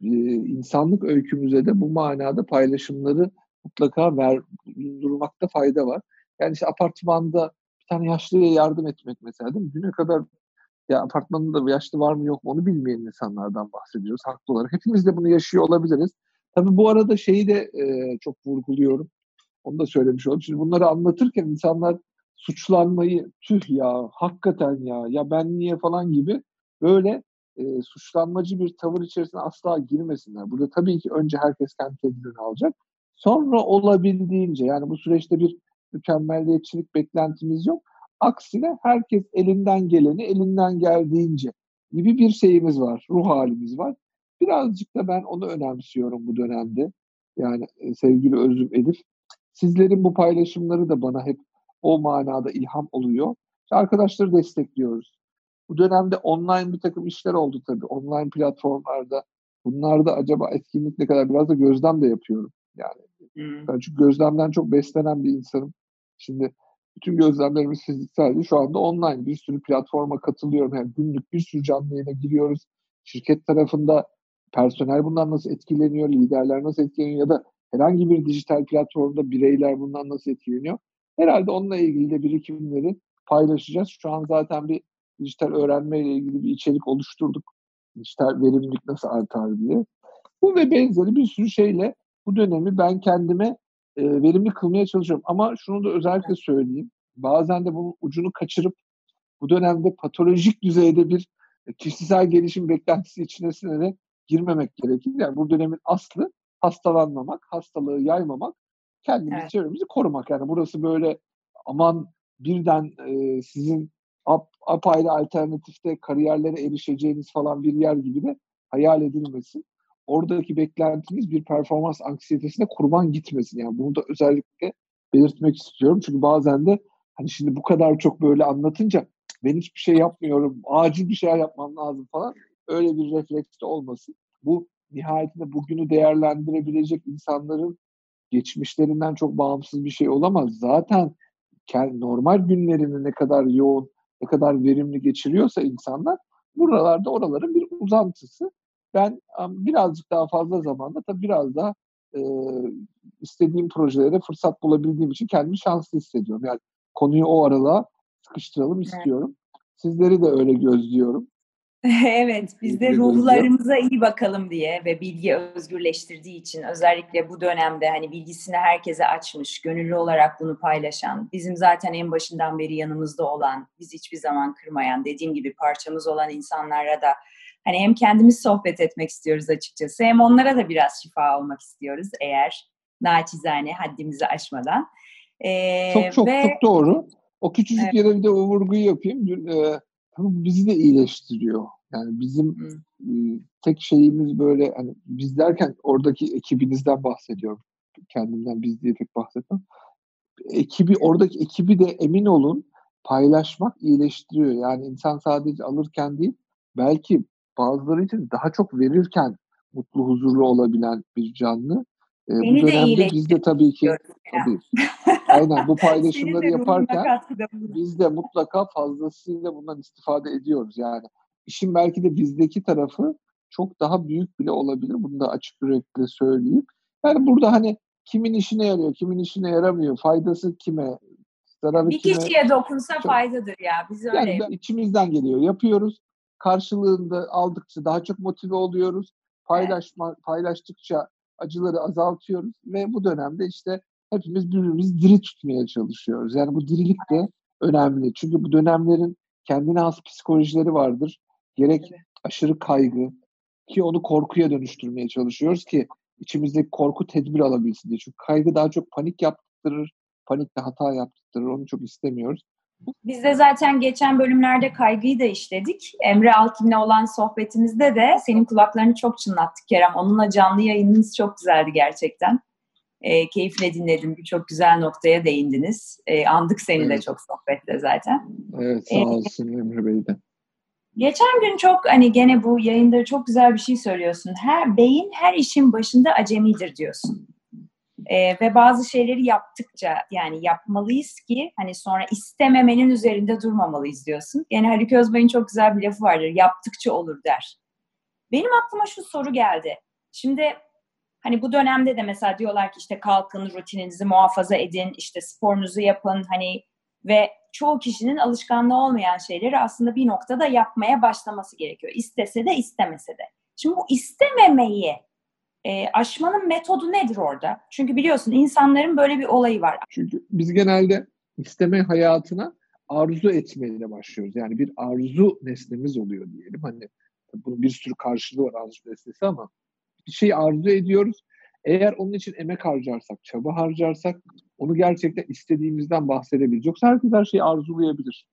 e, insanlık öykümüze de bu manada paylaşımları mutlaka ver, durmakta fayda var. Yani işte apartmanda bir tane yaşlıya yardım etmek mesela değil mi? Düne kadar ya apartmanında yaşlı var mı yok mu onu bilmeyen insanlardan bahsediyoruz haklı olarak. Hepimiz de bunu yaşıyor olabiliriz. Tabii bu arada şeyi de e, çok vurguluyorum. Onu da söylemiş oldum. Şimdi bunları anlatırken insanlar suçlanmayı tüh ya hakikaten ya ya ben niye falan gibi böyle e, suçlanmacı bir tavır içerisine asla girmesinler. Burada tabii ki önce herkes kendi tedbirini alacak. Sonra olabildiğince yani bu süreçte bir mükemmelliyetçilik beklentimiz yok. Aksine herkes elinden geleni elinden geldiğince gibi bir şeyimiz var, ruh halimiz var. Birazcık da ben onu önemsiyorum bu dönemde. Yani e, sevgili Özüm Elif, sizlerin bu paylaşımları da bana hep o manada ilham oluyor. İşte arkadaşları destekliyoruz. Bu dönemde online bir takım işler oldu tabii. Online platformlarda. Bunlarda acaba etkinlik ne kadar biraz da gözlem de yapıyorum. Yani hmm. ben çünkü gözlemden çok beslenen bir insanım. Şimdi bütün gözlemlerimiz fizikseldi. Şu anda online bir sürü platforma katılıyorum. Yani günlük bir sürü canlı yayına giriyoruz. Şirket tarafında personel bundan nasıl etkileniyor, liderler nasıl etkileniyor ya da herhangi bir dijital platformda bireyler bundan nasıl etkileniyor? Herhalde onunla ilgili de birikimleri paylaşacağız. Şu an zaten bir dijital öğrenme ile ilgili bir içerik oluşturduk. Dijital verimlilik nasıl artar diye. Bu ve benzeri bir sürü şeyle bu dönemi ben kendime e, verimli kılmaya çalışıyorum. Ama şunu da özellikle söyleyeyim. Bazen de bunun ucunu kaçırıp bu dönemde patolojik düzeyde bir kişisel gelişim beklentisi içerisine de girmemek gerekir. Yani bu dönemin aslı hastalanmamak, hastalığı yaymamak, kendimizi evet. çevremizi korumak. Yani burası böyle aman birden e, sizin ap, apayrı alternatifte kariyerlere erişeceğiniz falan bir yer gibi de hayal edilmesin. Oradaki beklentimiz bir performans anksiyetesine kurban gitmesin. Yani bunu da özellikle belirtmek istiyorum. Çünkü bazen de hani şimdi bu kadar çok böyle anlatınca ben hiçbir şey yapmıyorum, acil bir şey yapmam lazım falan. Öyle bir refleks de olmasın. Bu nihayetinde bugünü değerlendirebilecek insanların geçmişlerinden çok bağımsız bir şey olamaz. Zaten normal günlerini ne kadar yoğun, ne kadar verimli geçiriyorsa insanlar buralarda oraların bir uzantısı. Ben birazcık daha fazla zamanda tabii biraz daha e, istediğim projelere fırsat bulabildiğim için kendimi şanslı hissediyorum. Yani konuyu o aralığa sıkıştıralım istiyorum. Sizleri de öyle gözlüyorum. (laughs) evet, biz de ruhlarımıza iyi bakalım diye ve bilgi özgürleştirdiği için özellikle bu dönemde hani bilgisini herkese açmış, gönüllü olarak bunu paylaşan, bizim zaten en başından beri yanımızda olan, biz hiçbir zaman kırmayan, dediğim gibi parçamız olan insanlara da hani hem kendimiz sohbet etmek istiyoruz açıkçası hem onlara da biraz şifa olmak istiyoruz eğer naçizane haddimizi aşmadan. Ee, çok çok ve... çok doğru. O küçücük evet. yere bir de o vurguyu yapayım. Ee, bizi de iyileştiriyor. Yani bizim hmm. tek şeyimiz böyle hani biz derken oradaki ekibinizden bahsediyorum. Kendimden biz diye pek bahsetmem. Ekibi oradaki ekibi de emin olun paylaşmak iyileştiriyor. Yani insan sadece alırken değil belki bazıları için daha çok verirken mutlu huzurlu olabilen bir canlı. Ee, bu dönemde de biz de tabii ki tabii, aynen bu (laughs) paylaşımları yaparken biz de mutlaka fazlasıyla bundan istifade ediyoruz. Yani işin belki de bizdeki tarafı çok daha büyük bile olabilir. Bunu da açık yürekli söyleyeyim. Yani burada hani kimin işine yarıyor, kimin işine yaramıyor, faydası kime, zararı bir kime. Bir kişiye dokunsa çok, faydadır ya. Biz öyle yani içimizden geliyor, yapıyoruz. Karşılığında aldıkça daha çok motive oluyoruz. Paylaşma, paylaştıkça acıları azaltıyoruz ve bu dönemde işte hepimiz birbirimizi diri tutmaya çalışıyoruz. Yani bu dirilik de önemli. Çünkü bu dönemlerin kendine has psikolojileri vardır. Gerek evet. aşırı kaygı ki onu korkuya dönüştürmeye çalışıyoruz ki içimizdeki korku tedbir alabilsin diye. Çünkü kaygı daha çok panik yaptırır, panikle hata yaptırır. Onu çok istemiyoruz. Biz de zaten geçen bölümlerde kaygıyı da işledik. Emre Alkin'le olan sohbetimizde de senin kulaklarını çok çınlattık Kerem. Onunla canlı yayınınız çok güzeldi gerçekten. E, keyifle dinledim. Birçok güzel noktaya değindiniz. E, andık seni evet. de çok sohbette zaten. Evet sağ olsun ee, Emre Bey de. Geçen gün çok hani gene bu yayında çok güzel bir şey söylüyorsun. Her beyin her işin başında acemidir diyorsun. Ee, ve bazı şeyleri yaptıkça yani yapmalıyız ki hani sonra istememenin üzerinde durmamalıyız diyorsun. Yani Haluk Özbay'ın çok güzel bir lafı vardır. Yaptıkça olur der. Benim aklıma şu soru geldi. Şimdi hani bu dönemde de mesela diyorlar ki işte kalkın, rutininizi muhafaza edin, işte sporunuzu yapın hani ve çoğu kişinin alışkanlığı olmayan şeyleri aslında bir noktada yapmaya başlaması gerekiyor. İstese de istemese de. Şimdi bu istememeyi E, aşmanın metodu nedir orada? Çünkü biliyorsun insanların böyle bir olayı var. Çünkü biz genelde isteme hayatına arzu etmeyle başlıyoruz. Yani bir arzu nesnemiz oluyor diyelim. Hani bunun bir sürü karşılığı var arzu nesnesi ama bir şey arzu ediyoruz. Eğer onun için emek harcarsak, çaba harcarsak onu gerçekten istediğimizden bahsedebiliriz. Yoksa herkes her şeyi arzulayabilir.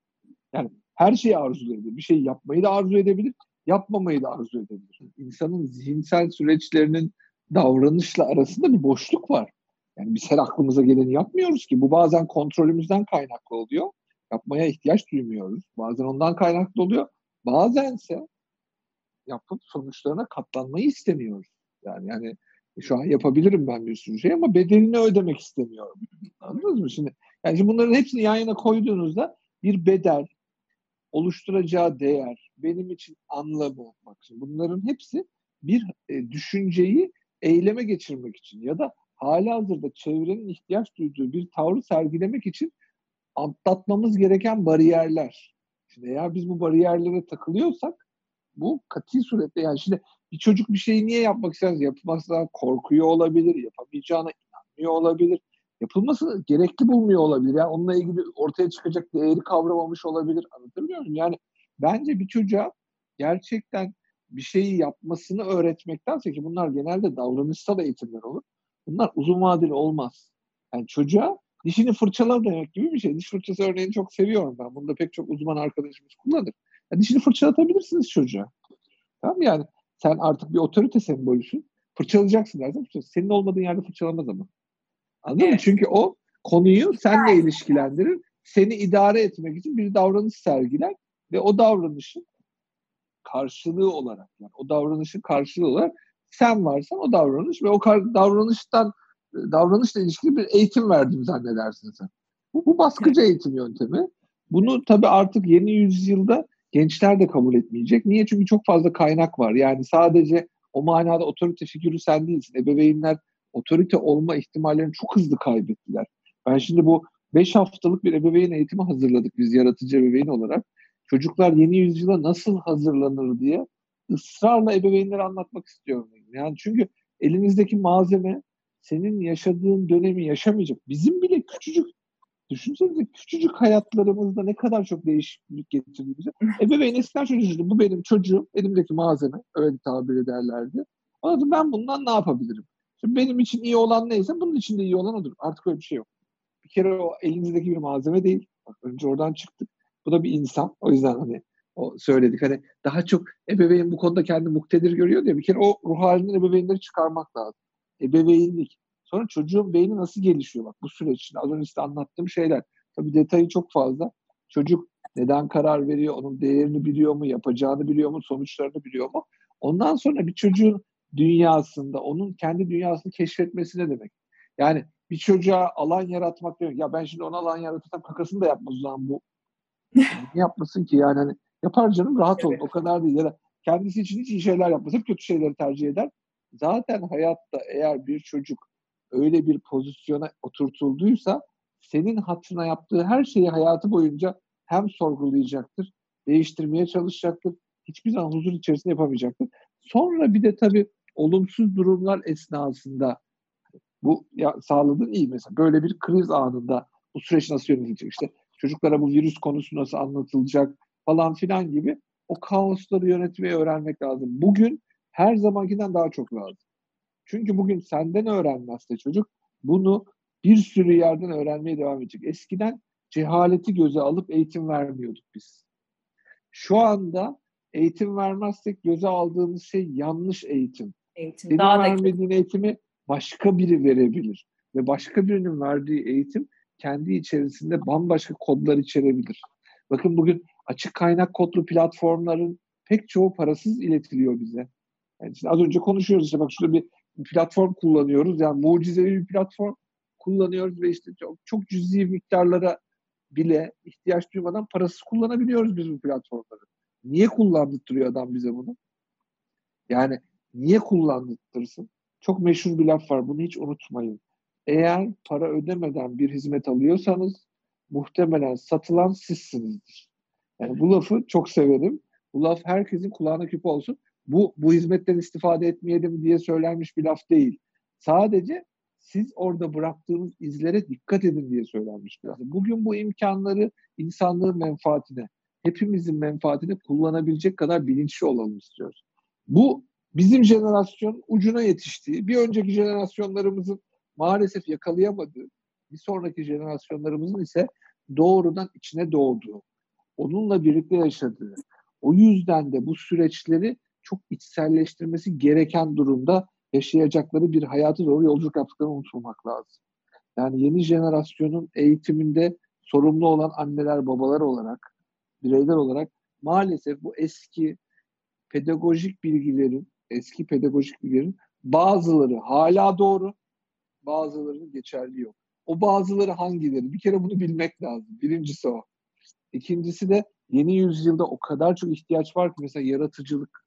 Yani her şeyi arzulayabilir. Bir şey yapmayı da arzu edebilir, yapmamayı da arzu edebilir. İnsanın zihinsel süreçlerinin davranışla arasında bir boşluk var. Yani biz her aklımıza geleni yapmıyoruz ki. Bu bazen kontrolümüzden kaynaklı oluyor. Yapmaya ihtiyaç duymuyoruz. Bazen ondan kaynaklı oluyor. Bazense yapıp sonuçlarına katlanmayı istemiyoruz. Yani yani şu an yapabilirim ben bir sürü şey ama bedelini ödemek istemiyorum. Anladınız mı? Şimdi yani şimdi bunların hepsini yan yana koyduğunuzda bir bedel, oluşturacağı değer, benim için anlamı, bak şimdi bunların hepsi bir e, düşünceyi eyleme geçirmek için ya da hali hazırda çevrenin ihtiyaç duyduğu bir tavrı sergilemek için atlatmamız gereken bariyerler. Şimdi eğer biz bu bariyerlere takılıyorsak bu katı surette yani şimdi bir çocuk bir şeyi niye yapmak isterse yapmasından korkuyor olabilir, yapamayacağına inanmıyor olabilir, yapılması gerekli bulmuyor olabilir. Yani onunla ilgili ortaya çıkacak değeri kavramamış olabilir. Anlatabiliyor muyum? Yani bence bir çocuğa gerçekten bir şeyi yapmasını öğretmektense ki bunlar genelde davranışsal eğitimler olur. Bunlar uzun vadeli olmaz. Yani çocuğa dişini fırçala demek gibi bir şey. Diş fırçası örneğini çok seviyorum ben. Bunu da pek çok uzman arkadaşımız kullanır. Yani dişini fırçalatabilirsiniz çocuğa. Tamam yani sen artık bir otorite sembolüsün. Fırçalayacaksın dersen Senin olmadığın yerde fırçalamaz ama. Anladın evet. mı? Çünkü o konuyu seninle ilişkilendirir. Seni idare etmek için bir davranış sergiler ve o davranışın karşılığı olarak yani o davranışın karşılığı olarak sen varsan o davranış ve o davranıştan davranışla ilişkili bir eğitim verdim zannedersin sen. Bu, bu baskıcı eğitim yöntemi. Bunu tabii artık yeni yüzyılda gençler de kabul etmeyecek. Niye? Çünkü çok fazla kaynak var. Yani sadece o manada otorite figürü sen değilsin. Ebeveynler otorite olma ihtimallerini çok hızlı kaybettiler. Ben şimdi bu 5 haftalık bir ebeveyn eğitimi hazırladık biz yaratıcı ebeveyn olarak. Çocuklar yeni yüzyıla nasıl hazırlanır diye ısrarla ebeveynlere anlatmak istiyorum. Yani çünkü elinizdeki malzeme senin yaşadığın dönemi yaşamayacak. Bizim bile küçücük düşünsenize küçücük hayatlarımızda ne kadar çok değişiklik getirdiğimizi. Ebeveyn eskiden çocuğu bu benim çocuğum, elimdeki malzeme öyle tabir ederlerdi. Anladım ben bundan ne yapabilirim? Benim için iyi olan neyse bunun için de iyi olan odur. Artık öyle bir şey yok. Bir kere o elinizdeki bir malzeme değil. Önce oradan çıktık. Bu da bir insan. O yüzden hani o söyledik. Hani daha çok ebeveyn bu konuda kendi muktedir görüyor diye bir kere o ruh halinden ebeveynleri çıkarmak lazım. Ebeveynlik. Sonra çocuğun beyni nasıl gelişiyor bak bu süreç için. Az önce size anlattığım şeyler. Tabii detayı çok fazla. Çocuk neden karar veriyor, onun değerini biliyor mu, yapacağını biliyor mu, sonuçlarını biliyor mu? Ondan sonra bir çocuğun dünyasında, onun kendi dünyasını keşfetmesi ne demek? Yani bir çocuğa alan yaratmak demek. Ya ben şimdi ona alan yaratırsam kakasını da yapmaz zaman bu. (laughs) ne yapmasın ki yani hani yapar canım rahat evet. ol o kadar değil. Ya da kendisi için hiç iyi şeyler yapmaz. Hep kötü şeyleri tercih eder. Zaten hayatta eğer bir çocuk öyle bir pozisyona oturtulduysa senin hatırına yaptığı her şeyi hayatı boyunca hem sorgulayacaktır, değiştirmeye çalışacaktır. Hiçbir zaman huzur içerisinde yapamayacaktır. Sonra bir de tabii olumsuz durumlar esnasında bu ya, sağladığın iyi mesela böyle bir kriz anında bu süreç nasıl yönetilecek işte çocuklara bu virüs konusu nasıl anlatılacak falan filan gibi o kaosları yönetmeyi öğrenmek lazım. Bugün her zamankinden daha çok lazım. Çünkü bugün senden öğrenmezse çocuk bunu bir sürü yerden öğrenmeye devam edecek. Eskiden cehaleti göze alıp eğitim vermiyorduk biz. Şu anda eğitim vermezsek göze aldığımız şey yanlış eğitim. Eğitim. Senin Daha vermediğin da... eğitimi başka biri verebilir. Ve başka birinin verdiği eğitim kendi içerisinde bambaşka kodlar içerebilir. Bakın bugün açık kaynak kodlu platformların pek çoğu parasız iletiliyor bize. Yani işte az önce konuşuyoruz işte bak şurada bir platform kullanıyoruz. Yani mucizevi bir platform kullanıyoruz ve işte çok, çok cüzi miktarlara bile ihtiyaç duymadan parasız kullanabiliyoruz biz bu platformları. Niye kullandırtıyor adam bize bunu? Yani niye kullandırtırsın? Çok meşhur bir laf var. Bunu hiç unutmayın. Eğer para ödemeden bir hizmet alıyorsanız muhtemelen satılan sizsinizdir. Yani bu lafı çok severim. Bu laf herkesin kulağına küpe olsun. Bu, bu hizmetten istifade etmeyelim diye söylenmiş bir laf değil. Sadece siz orada bıraktığınız izlere dikkat edin diye söylenmiş biraz. Bugün bu imkanları insanlığın menfaatine, hepimizin menfaatine kullanabilecek kadar bilinçli olalım istiyoruz. Bu bizim jenerasyon ucuna yetiştiği, bir önceki jenerasyonlarımızın maalesef yakalayamadığı, bir sonraki jenerasyonlarımızın ise doğrudan içine doğduğu, onunla birlikte yaşadığı. O yüzden de bu süreçleri çok içselleştirmesi gereken durumda yaşayacakları bir hayatı doğru yolculuk yaptıklarını unutmamak lazım. Yani yeni jenerasyonun eğitiminde sorumlu olan anneler, babalar olarak, bireyler olarak maalesef bu eski pedagojik bilgilerin, eski pedagojik bilgilerin bazıları hala doğru, bazılarının geçerli yok. O bazıları hangileri? Bir kere bunu bilmek lazım. Birincisi o. İkincisi de yeni yüzyılda o kadar çok ihtiyaç var ki mesela yaratıcılık.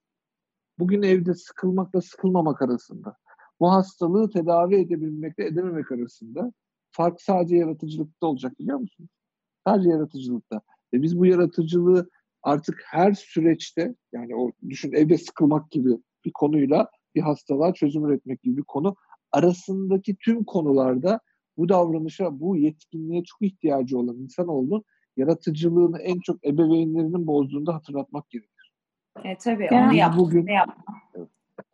Bugün evde sıkılmakla sıkılmamak arasında. Bu hastalığı tedavi edebilmekle edememek arasında fark sadece yaratıcılıkta olacak biliyor musunuz? Sadece yaratıcılıkta. Ve biz bu yaratıcılığı artık her süreçte yani o düşün evde sıkılmak gibi bir konuyla bir hastalığa çözüm üretmek gibi bir konu arasındaki tüm konularda bu davranışa, bu yetkinliğe çok ihtiyacı olan insanoğlunun yaratıcılığını en çok ebeveynlerinin bozduğunda hatırlatmak gerekir. E, tabii onu yap. Bugün, yapma.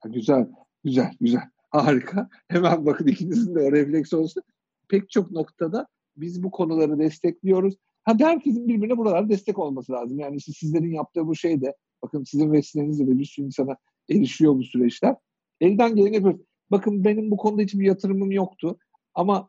Güzel, güzel, güzel. Harika. (laughs) Hemen bakın ikinizin de o refleks olsun. Pek çok noktada biz bu konuları destekliyoruz. Ha herkesin birbirine buralarda destek olması lazım. Yani işte sizlerin yaptığı bu şey de bakın sizin vesilenizle de bir sürü insana erişiyor bu süreçler. Elden geleni yapıyoruz. Bakın benim bu konuda hiçbir yatırımım yoktu. Ama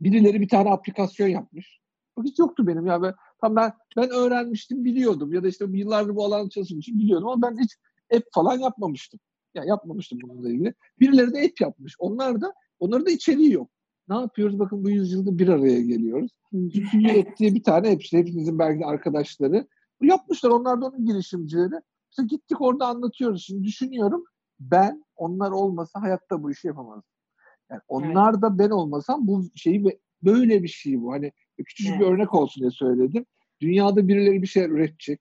birileri bir tane aplikasyon yapmış. Hiç yoktu benim ya. Ben, tam ben, ben öğrenmiştim, biliyordum. Ya da işte yıllardır bu alanda çalışmışım, biliyordum. Ama ben hiç app falan yapmamıştım. Ya yapmamıştım bununla ilgili. Birileri de app yapmış. Onlar da, onların da içeriği yok. Ne yapıyoruz? Bakın bu yüzyılda bir araya geliyoruz. Çünkü ettiği bir tane hep işte hepinizin belki arkadaşları. Yapmışlar. Onlar da onun girişimcileri. İşte gittik orada anlatıyoruz. Şimdi düşünüyorum. Ben onlar olmasa hayatta bu işi yapamazdım. Yani onlar evet. da ben olmasam bu şeyi böyle bir şey bu. Hani küçücük evet. bir örnek olsun diye söyledim. Dünyada birileri bir şey üretecek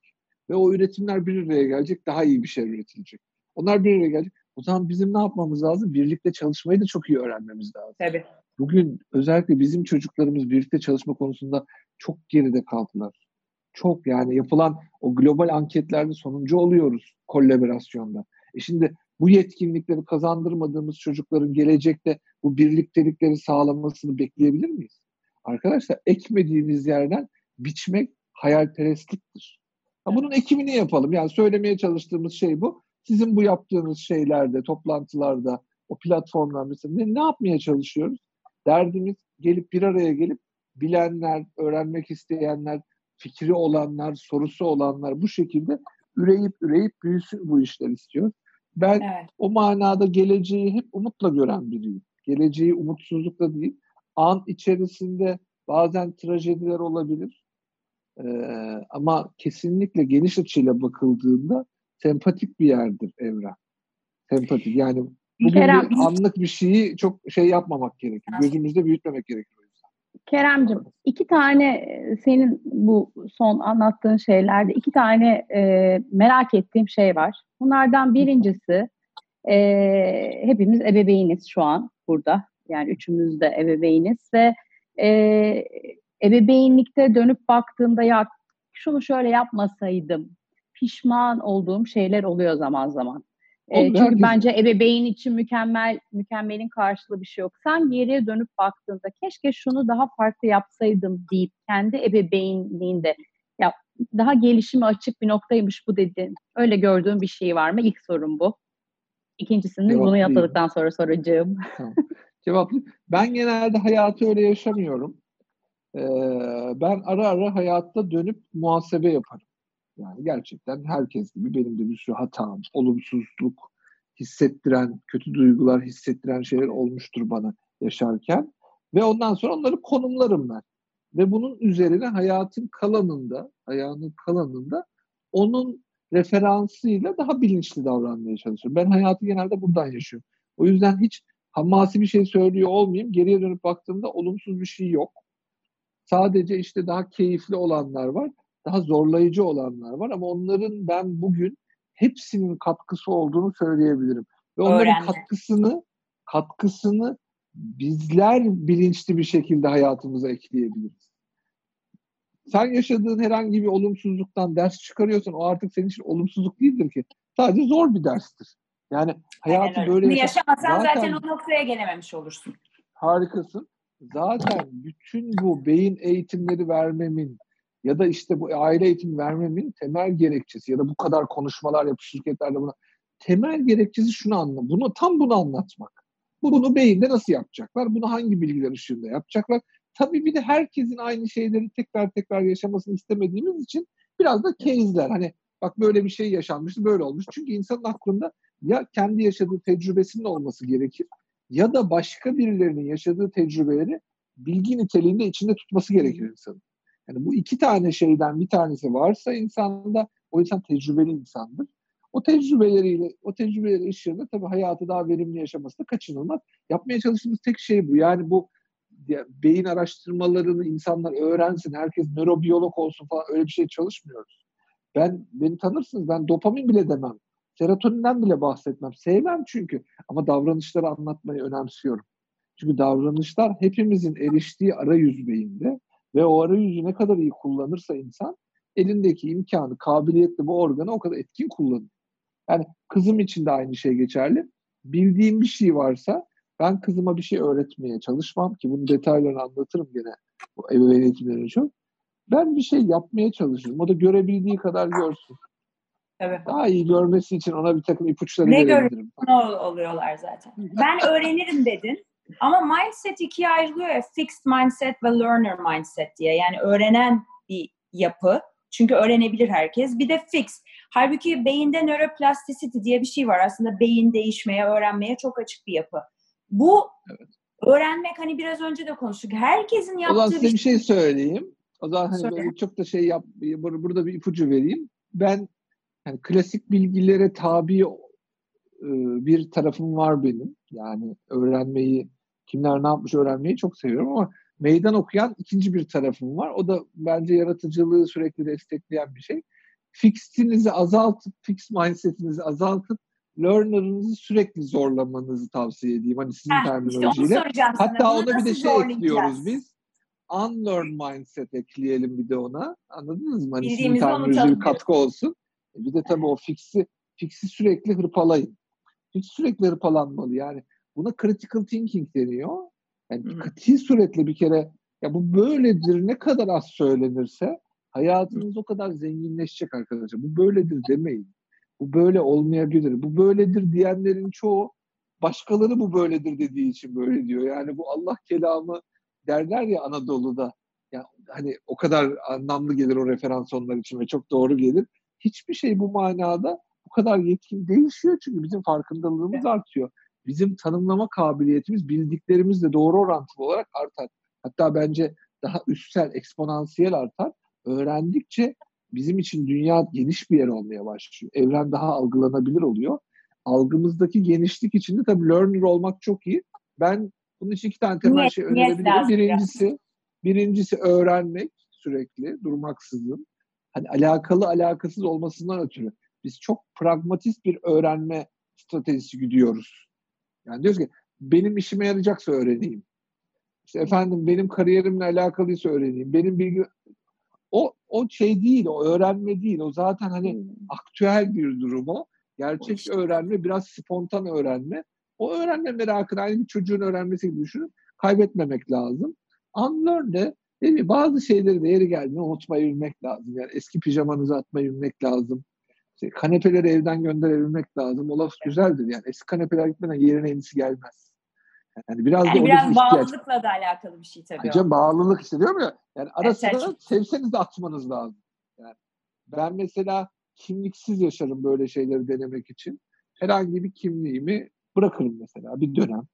ve o üretimler bir araya gelecek, daha iyi bir şey üretilecek. Onlar bir araya gelecek. O zaman bizim ne yapmamız lazım? Birlikte çalışmayı da çok iyi öğrenmemiz lazım. Tabii. Bugün özellikle bizim çocuklarımız birlikte çalışma konusunda çok geride kaldılar. Çok yani yapılan o global anketlerde sonuncu oluyoruz kolaborasyonda. E şimdi bu yetkinlikleri kazandırmadığımız çocukların gelecekte bu birliktelikleri sağlamasını bekleyebilir miyiz? Arkadaşlar ekmediğimiz yerden biçmek hayalperestliktir. Ha, bunun ekimini yapalım. Yani söylemeye çalıştığımız şey bu. Sizin bu yaptığınız şeylerde, toplantılarda, o platformlar mesela ne, ne yapmaya çalışıyoruz? Derdimiz gelip bir araya gelip bilenler, öğrenmek isteyenler, fikri olanlar, sorusu olanlar bu şekilde üreyip üreyip büyüsün bu işler istiyor. Ben evet. o manada geleceği hep umutla gören biriyim. Geleceği umutsuzlukla değil. An içerisinde bazen trajediler olabilir. Ee, ama kesinlikle geniş açıyla bakıldığında sempatik bir yerdir evren. Sempatik. Yani Kerem, bir anlık bir şeyi çok şey yapmamak gerekir. Gözümüzde büyütmemek gerekir. Keremcim iki tane senin bu son anlattığın şeylerde iki tane e, merak ettiğim şey var. Bunlardan birincisi e, hepimiz ebeveyniz şu an burada. Yani üçümüz de ebeveyniz ve e, ebeveynlikte dönüp baktığımda ya şunu şöyle yapmasaydım pişman olduğum şeyler oluyor zaman zaman. E, çünkü bence ebeveyn için mükemmel mükemmelin karşılığı bir şey yok. Sen geriye dönüp baktığında keşke şunu daha farklı yapsaydım deyip kendi ebeveynliğinde ya daha gelişime açık bir noktaymış bu dedin. Öyle gördüğün bir şey var mı? İlk sorun bu. İkincisini Cevap bunu yapıldıktan sonra soracağım. (laughs) Cevap Ben genelde hayatı öyle yaşamıyorum. Ee, ben ara ara hayatta dönüp muhasebe yaparım. Yani gerçekten herkes gibi benim de bir sürü hatam, olumsuzluk hissettiren, kötü duygular hissettiren şeyler olmuştur bana yaşarken. Ve ondan sonra onları konumlarım ben. Ve bunun üzerine hayatın kalanında, hayatın kalanında onun referansıyla daha bilinçli davranmaya çalışıyorum. Ben hayatı genelde buradan yaşıyorum. O yüzden hiç hamasi bir şey söylüyor olmayayım. Geriye dönüp baktığımda olumsuz bir şey yok. Sadece işte daha keyifli olanlar var daha zorlayıcı olanlar var ama onların ben bugün hepsinin katkısı olduğunu söyleyebilirim. Ve onların Öğrenme. katkısını katkısını bizler bilinçli bir şekilde hayatımıza ekleyebiliriz. Sen yaşadığın herhangi bir olumsuzluktan ders çıkarıyorsan o artık senin için olumsuzluk değildir ki. Sadece zor bir derstir. Yani hayatı Aynen böyle... Bunu yaşamasan zaten, zaten o noktaya gelememiş olursun. Harikasın. Zaten bütün bu beyin eğitimleri vermemin ya da işte bu aile eğitimi vermemin temel gerekçesi ya da bu kadar konuşmalar yapı şirketlerde buna temel gerekçesi şunu anla. Bunu tam bunu anlatmak. Bunu beyinde nasıl yapacaklar? Bunu hangi bilgiler ışığında yapacaklar? Tabii bir de herkesin aynı şeyleri tekrar tekrar yaşamasını istemediğimiz için biraz da case'ler. Hani bak böyle bir şey yaşanmıştı, böyle olmuş. Çünkü insanın aklında ya kendi yaşadığı tecrübesinin olması gerekir ya da başka birilerinin yaşadığı tecrübeleri bilgi niteliğinde içinde tutması gerekir insanın. Yani bu iki tane şeyden bir tanesi varsa insanda o insan tecrübeli insandır. O tecrübeleriyle, o tecrübeleri ışığında tabii hayatı daha verimli yaşaması da kaçınılmaz. Yapmaya çalıştığımız tek şey bu. Yani bu beyin araştırmalarını insanlar öğrensin, herkes nörobiyolog olsun falan öyle bir şey çalışmıyoruz. Ben beni tanırsınız ben dopamin bile demem. Serotoninden bile bahsetmem. Sevmem çünkü. Ama davranışları anlatmayı önemsiyorum. Çünkü davranışlar hepimizin eriştiği arayüz beyinde ve o arayüzü ne kadar iyi kullanırsa insan elindeki imkanı, kabiliyetli bu organı o kadar etkin kullanır. Yani kızım için de aynı şey geçerli. Bildiğim bir şey varsa ben kızıma bir şey öğretmeye çalışmam ki bunun detaylarını anlatırım gene bu ebeveyn eğitimlerine çok. Ben bir şey yapmaya çalışırım. O da görebildiği kadar görsün. Evet. Daha iyi görmesi için ona bir takım ipuçları ne verebilirim. Ne oluyorlar zaten. Ben öğrenirim dedin. Ama mindset ikiye ayrılıyor ya. Fixed mindset ve learner mindset diye. Yani öğrenen bir yapı. Çünkü öğrenebilir herkes. Bir de fix. Halbuki beyinde nöroplasticity diye bir şey var. Aslında beyin değişmeye, öğrenmeye çok açık bir yapı. Bu evet. öğrenmek hani biraz önce de konuştuk. Herkesin yaptığı o zaman size bir şey, şey söyleyeyim. O zaman hani böyle çok da şey yap, burada bir ipucu vereyim. Ben yani klasik bilgilere tabi e, bir tarafım var benim. Yani öğrenmeyi, kimler ne yapmış öğrenmeyi çok seviyorum ama meydan okuyan ikinci bir tarafım var. O da bence yaratıcılığı sürekli destekleyen bir şey. Fixinizi azaltıp, fix mindsetinizi azaltıp learner'ınızı sürekli zorlamanızı tavsiye edeyim. Hani sizin Heh, terminolojiyle. Işte Hatta ona bir de şey ekliyoruz biz. Unlearn mindset ekleyelim bir de ona. Anladınız mı? Hani sizin terminoloji bir katkı olsun. Bir de tabii o fixi, fixi sürekli hırpalayın. Fix sürekli hırpalanmalı. Yani buna critical thinking deniyor. Yani dikkati sürekli bir kere ya bu böyledir ne kadar az söylenirse hayatınız o kadar zenginleşecek arkadaşlar. Bu böyledir demeyin. Bu böyle olmayabilir. Bu böyledir diyenlerin çoğu başkaları bu böyledir dediği için böyle diyor. Yani bu Allah kelamı derler ya Anadolu'da. Ya hani o kadar anlamlı gelir o referans onlar için ve çok doğru gelir. Hiçbir şey bu manada bu kadar yetkin değişiyor çünkü bizim farkındalığımız evet. artıyor. Bizim tanımlama kabiliyetimiz bildiklerimizle doğru orantılı olarak artar. Hatta bence daha üstsel, eksponansiyel artar. Öğrendikçe bizim için dünya geniş bir yer olmaya başlıyor. Evren daha algılanabilir oluyor. Algımızdaki genişlik içinde tabii learner olmak çok iyi. Ben bunun için iki tane temel şey önerebilirim. Birincisi, birincisi öğrenmek sürekli, durmaksızın. Hani alakalı alakasız olmasından ötürü. Biz çok pragmatist bir öğrenme stratejisi gidiyoruz. Yani diyoruz ki benim işime yarayacaksa öğreneyim. İşte efendim benim kariyerimle alakalıysa öğreneyim. Benim bilgi o o şey değil, o öğrenme değil. O zaten hani hmm. aktüel bir durum o. Gerçek işte. öğrenme, biraz spontan öğrenme. O öğrenme merakını aynı bir çocuğun öğrenmesi gibi düşünün. Kaybetmemek lazım. Unlearn de değil mi? Bazı şeyleri de yeri geldiğinde unutmayı bilmek lazım. Yani eski pijamanızı atmayı bilmek lazım. İşte kanepeleri evden gönderebilmek lazım. O laf güzeldir yani. Eski kanepeler gitmeden yerine yenisi gelmez. Yani biraz yani da biraz bağlılıkla da alakalı bir şey tabii. Hocam bağlılık işte diyorum ya. Yani ara evet, sevseniz de atmanız lazım. Yani ben mesela kimliksiz yaşarım böyle şeyleri denemek için. Herhangi bir kimliğimi bırakırım mesela bir dönem.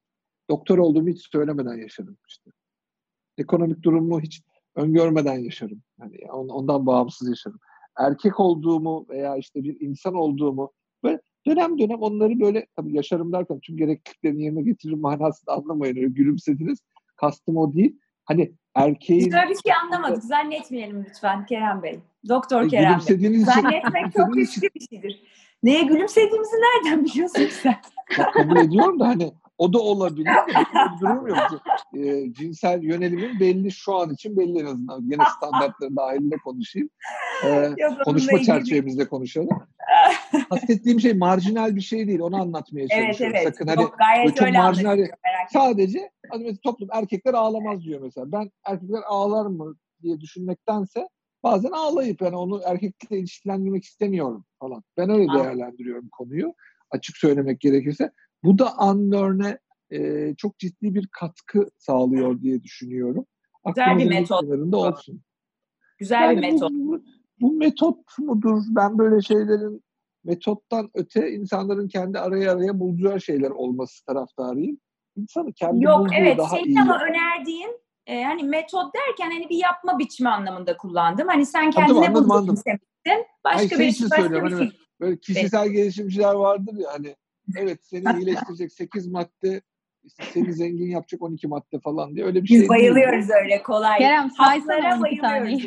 Doktor olduğumu hiç söylemeden yaşarım işte. Ekonomik durumumu hiç öngörmeden yaşarım. Yani ondan bağımsız yaşarım. Erkek olduğumu veya işte bir insan olduğumu böyle Dönem dönem onları böyle tabii yaşarım derken tüm gerekliliklerini yerine getiririm manasında anlamayın. Öyle gülümsediniz. Kastım o değil. Hani erkeğin... Biz öyle bir şey anlamadık. Zannetmeyelim lütfen Kerem Bey. Doktor e, Kerem Bey. Zannetmek çok güçlü bir şeydir. Neye gülümsediğimizi nereden biliyorsun sen? kabul ediyorum da hani o da olabilir. Bir durum yok. E, cinsel yönelimin belli şu an için belli en azından. Yine standartları dahilinde konuşayım. E, konuşma çerçevemizde konuşalım. Kastettiğim şey marjinal bir şey değil. Onu anlatmaya çalışıyorum. Evet, evet. Sakın hani Yok, gayet öyle marjinal sadece hani mesela toplum erkekler ağlamaz diyor mesela. Ben erkekler ağlar mı diye düşünmektense bazen ağlayıp yani onu erkekle ilişkilendirmek istemiyorum falan. Ben öyle değerlendiriyorum konuyu. Açık söylemek gerekirse. Bu da unlearn'e e, çok ciddi bir katkı sağlıyor diye düşünüyorum. Güzel bir metot. olsun. Güzel yani bir metot. Bu, bu metot mudur? Ben böyle şeylerin metottan öte insanların kendi araya araya bulacağı şeyler olması taraftarıyım. İnsanı kendi Yok evet daha senin iyi. ama önerdiğin e, hani metot derken hani bir yapma biçimi anlamında kullandım. Hani sen kendine anladım, anladım. Başka Hayır, şey bir başka bir hani şey. Böyle kişisel evet. gelişimciler vardır ya hani evet seni iyileştirecek 8 madde işte seni zengin yapacak 12 madde falan diye öyle bir Biz şey bayılıyoruz değil. öyle kolay. Kerem saysana 12 tane.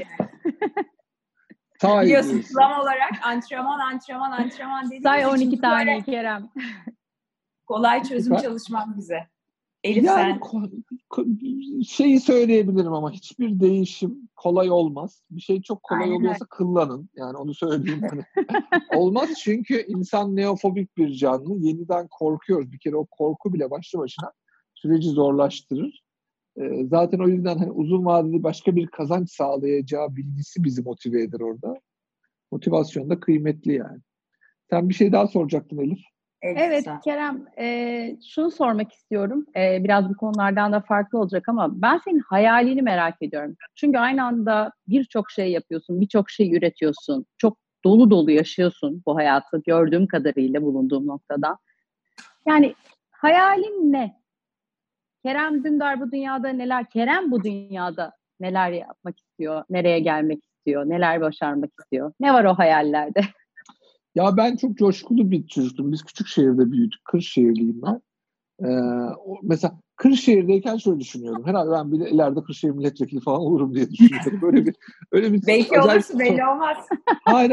Say Biliyorsun plan olarak antrenman antrenman antrenman dediğimiz Say 12 tane Kerem. Kolay çözüm çalışmam bize. Elif yani, sen? Şeyi söyleyebilirim ama hiçbir değişim kolay olmaz. Bir şey çok kolay Aynen. oluyorsa kullanın. Yani onu söyleyeyim. (laughs) Hani. olmaz çünkü insan neofobik bir canlı. Yeniden korkuyoruz. Bir kere o korku bile başlı başına süreci zorlaştırır. Ee, zaten o yüzden hani uzun vadeli başka bir kazanç sağlayacağı bilgisi bizi motive eder orada. Motivasyon da kıymetli yani. Sen bir şey daha soracaktın Elif. Evet Kerem, e, şunu sormak istiyorum. E, biraz bu konulardan da farklı olacak ama ben senin hayalini merak ediyorum. Çünkü aynı anda birçok şey yapıyorsun, birçok şey üretiyorsun. Çok dolu dolu yaşıyorsun bu hayatı gördüğüm kadarıyla bulunduğum noktada. Yani hayalin ne? Kerem Dündar bu dünyada neler, Kerem bu dünyada neler yapmak istiyor, nereye gelmek istiyor, neler başarmak istiyor? Ne var o hayallerde? (laughs) Ya ben çok coşkulu bir çocuktum. Biz küçük şehirde büyüdük. Kırşehirliyim ben. Ee, mesela Kırşehir'deyken şöyle düşünüyordum. Herhalde ben bile ileride Kırşehir milletvekili falan olurum diye düşünüyordum. Böyle bir öyle bir belki olursun belli olmaz. (laughs) Hayır,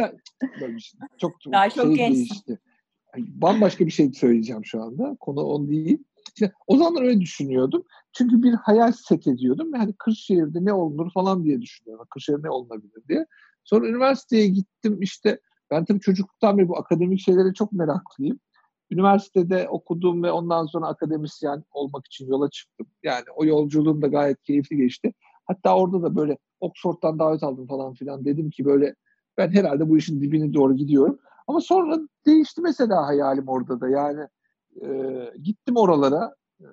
böyle bir şey, çok Daha şey çok gençsin. Değişti. Bambaşka bir şey söyleyeceğim şu anda. Konu on değil. İşte o zamanlar öyle düşünüyordum. Çünkü bir hayal set ediyordum. Yani Kırşehir'de ne olunur falan diye düşünüyordum. Kırşehir ne olunabilir diye. Sonra üniversiteye gittim işte ben tabii çocukluktan beri bu akademik şeylere çok meraklıyım. Üniversitede okudum ve ondan sonra akademisyen olmak için yola çıktım. Yani o yolculuğum da gayet keyifli geçti. Hatta orada da böyle Oxford'dan davet aldım falan filan. Dedim ki böyle ben herhalde bu işin dibine doğru gidiyorum. Ama sonra değişti mesela hayalim orada da. Yani e, gittim oralara. E,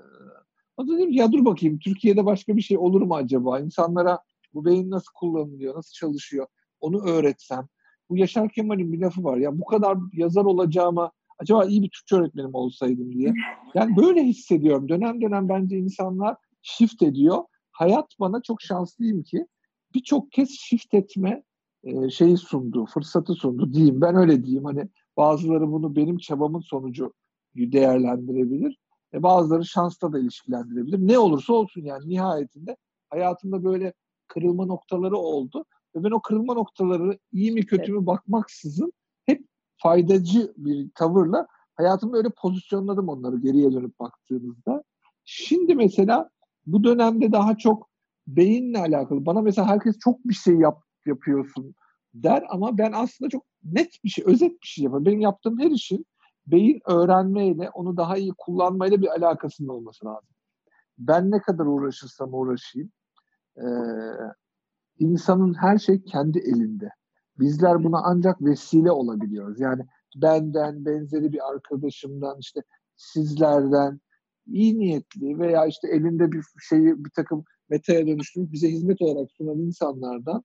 o dedim ki ya dur bakayım Türkiye'de başka bir şey olur mu acaba? İnsanlara bu beyin nasıl kullanılıyor, nasıl çalışıyor onu öğretsem bu Yaşar Kemal'in bir lafı var. Ya bu kadar yazar olacağıma acaba iyi bir Türkçe öğretmenim olsaydım diye. Yani böyle hissediyorum. Dönem dönem bence insanlar shift ediyor. Hayat bana çok şanslıyım ki birçok kez shift etme e, şeyi sundu, fırsatı sundu diyeyim. Ben öyle diyeyim. Hani bazıları bunu benim çabamın sonucu değerlendirebilir. E, bazıları şansla da ilişkilendirebilir. Ne olursa olsun yani nihayetinde hayatımda böyle kırılma noktaları oldu. Ve ben o kırılma noktaları iyi mi kötü mü bakmaksızın hep faydacı bir tavırla hayatımda öyle pozisyonladım onları geriye dönüp baktığımızda. Şimdi mesela bu dönemde daha çok beyinle alakalı. Bana mesela herkes çok bir şey yap, yapıyorsun der ama ben aslında çok net bir şey, özet bir şey yapıyorum. Benim yaptığım her işin beyin öğrenmeyle, onu daha iyi kullanmayla bir alakasının olması lazım. Ben ne kadar uğraşırsam uğraşayım, e, insanın her şey kendi elinde. Bizler buna ancak vesile olabiliyoruz. Yani benden, benzeri bir arkadaşımdan, işte sizlerden iyi niyetli veya işte elinde bir şeyi bir takım metaya dönüştürüp bize hizmet olarak sunan insanlardan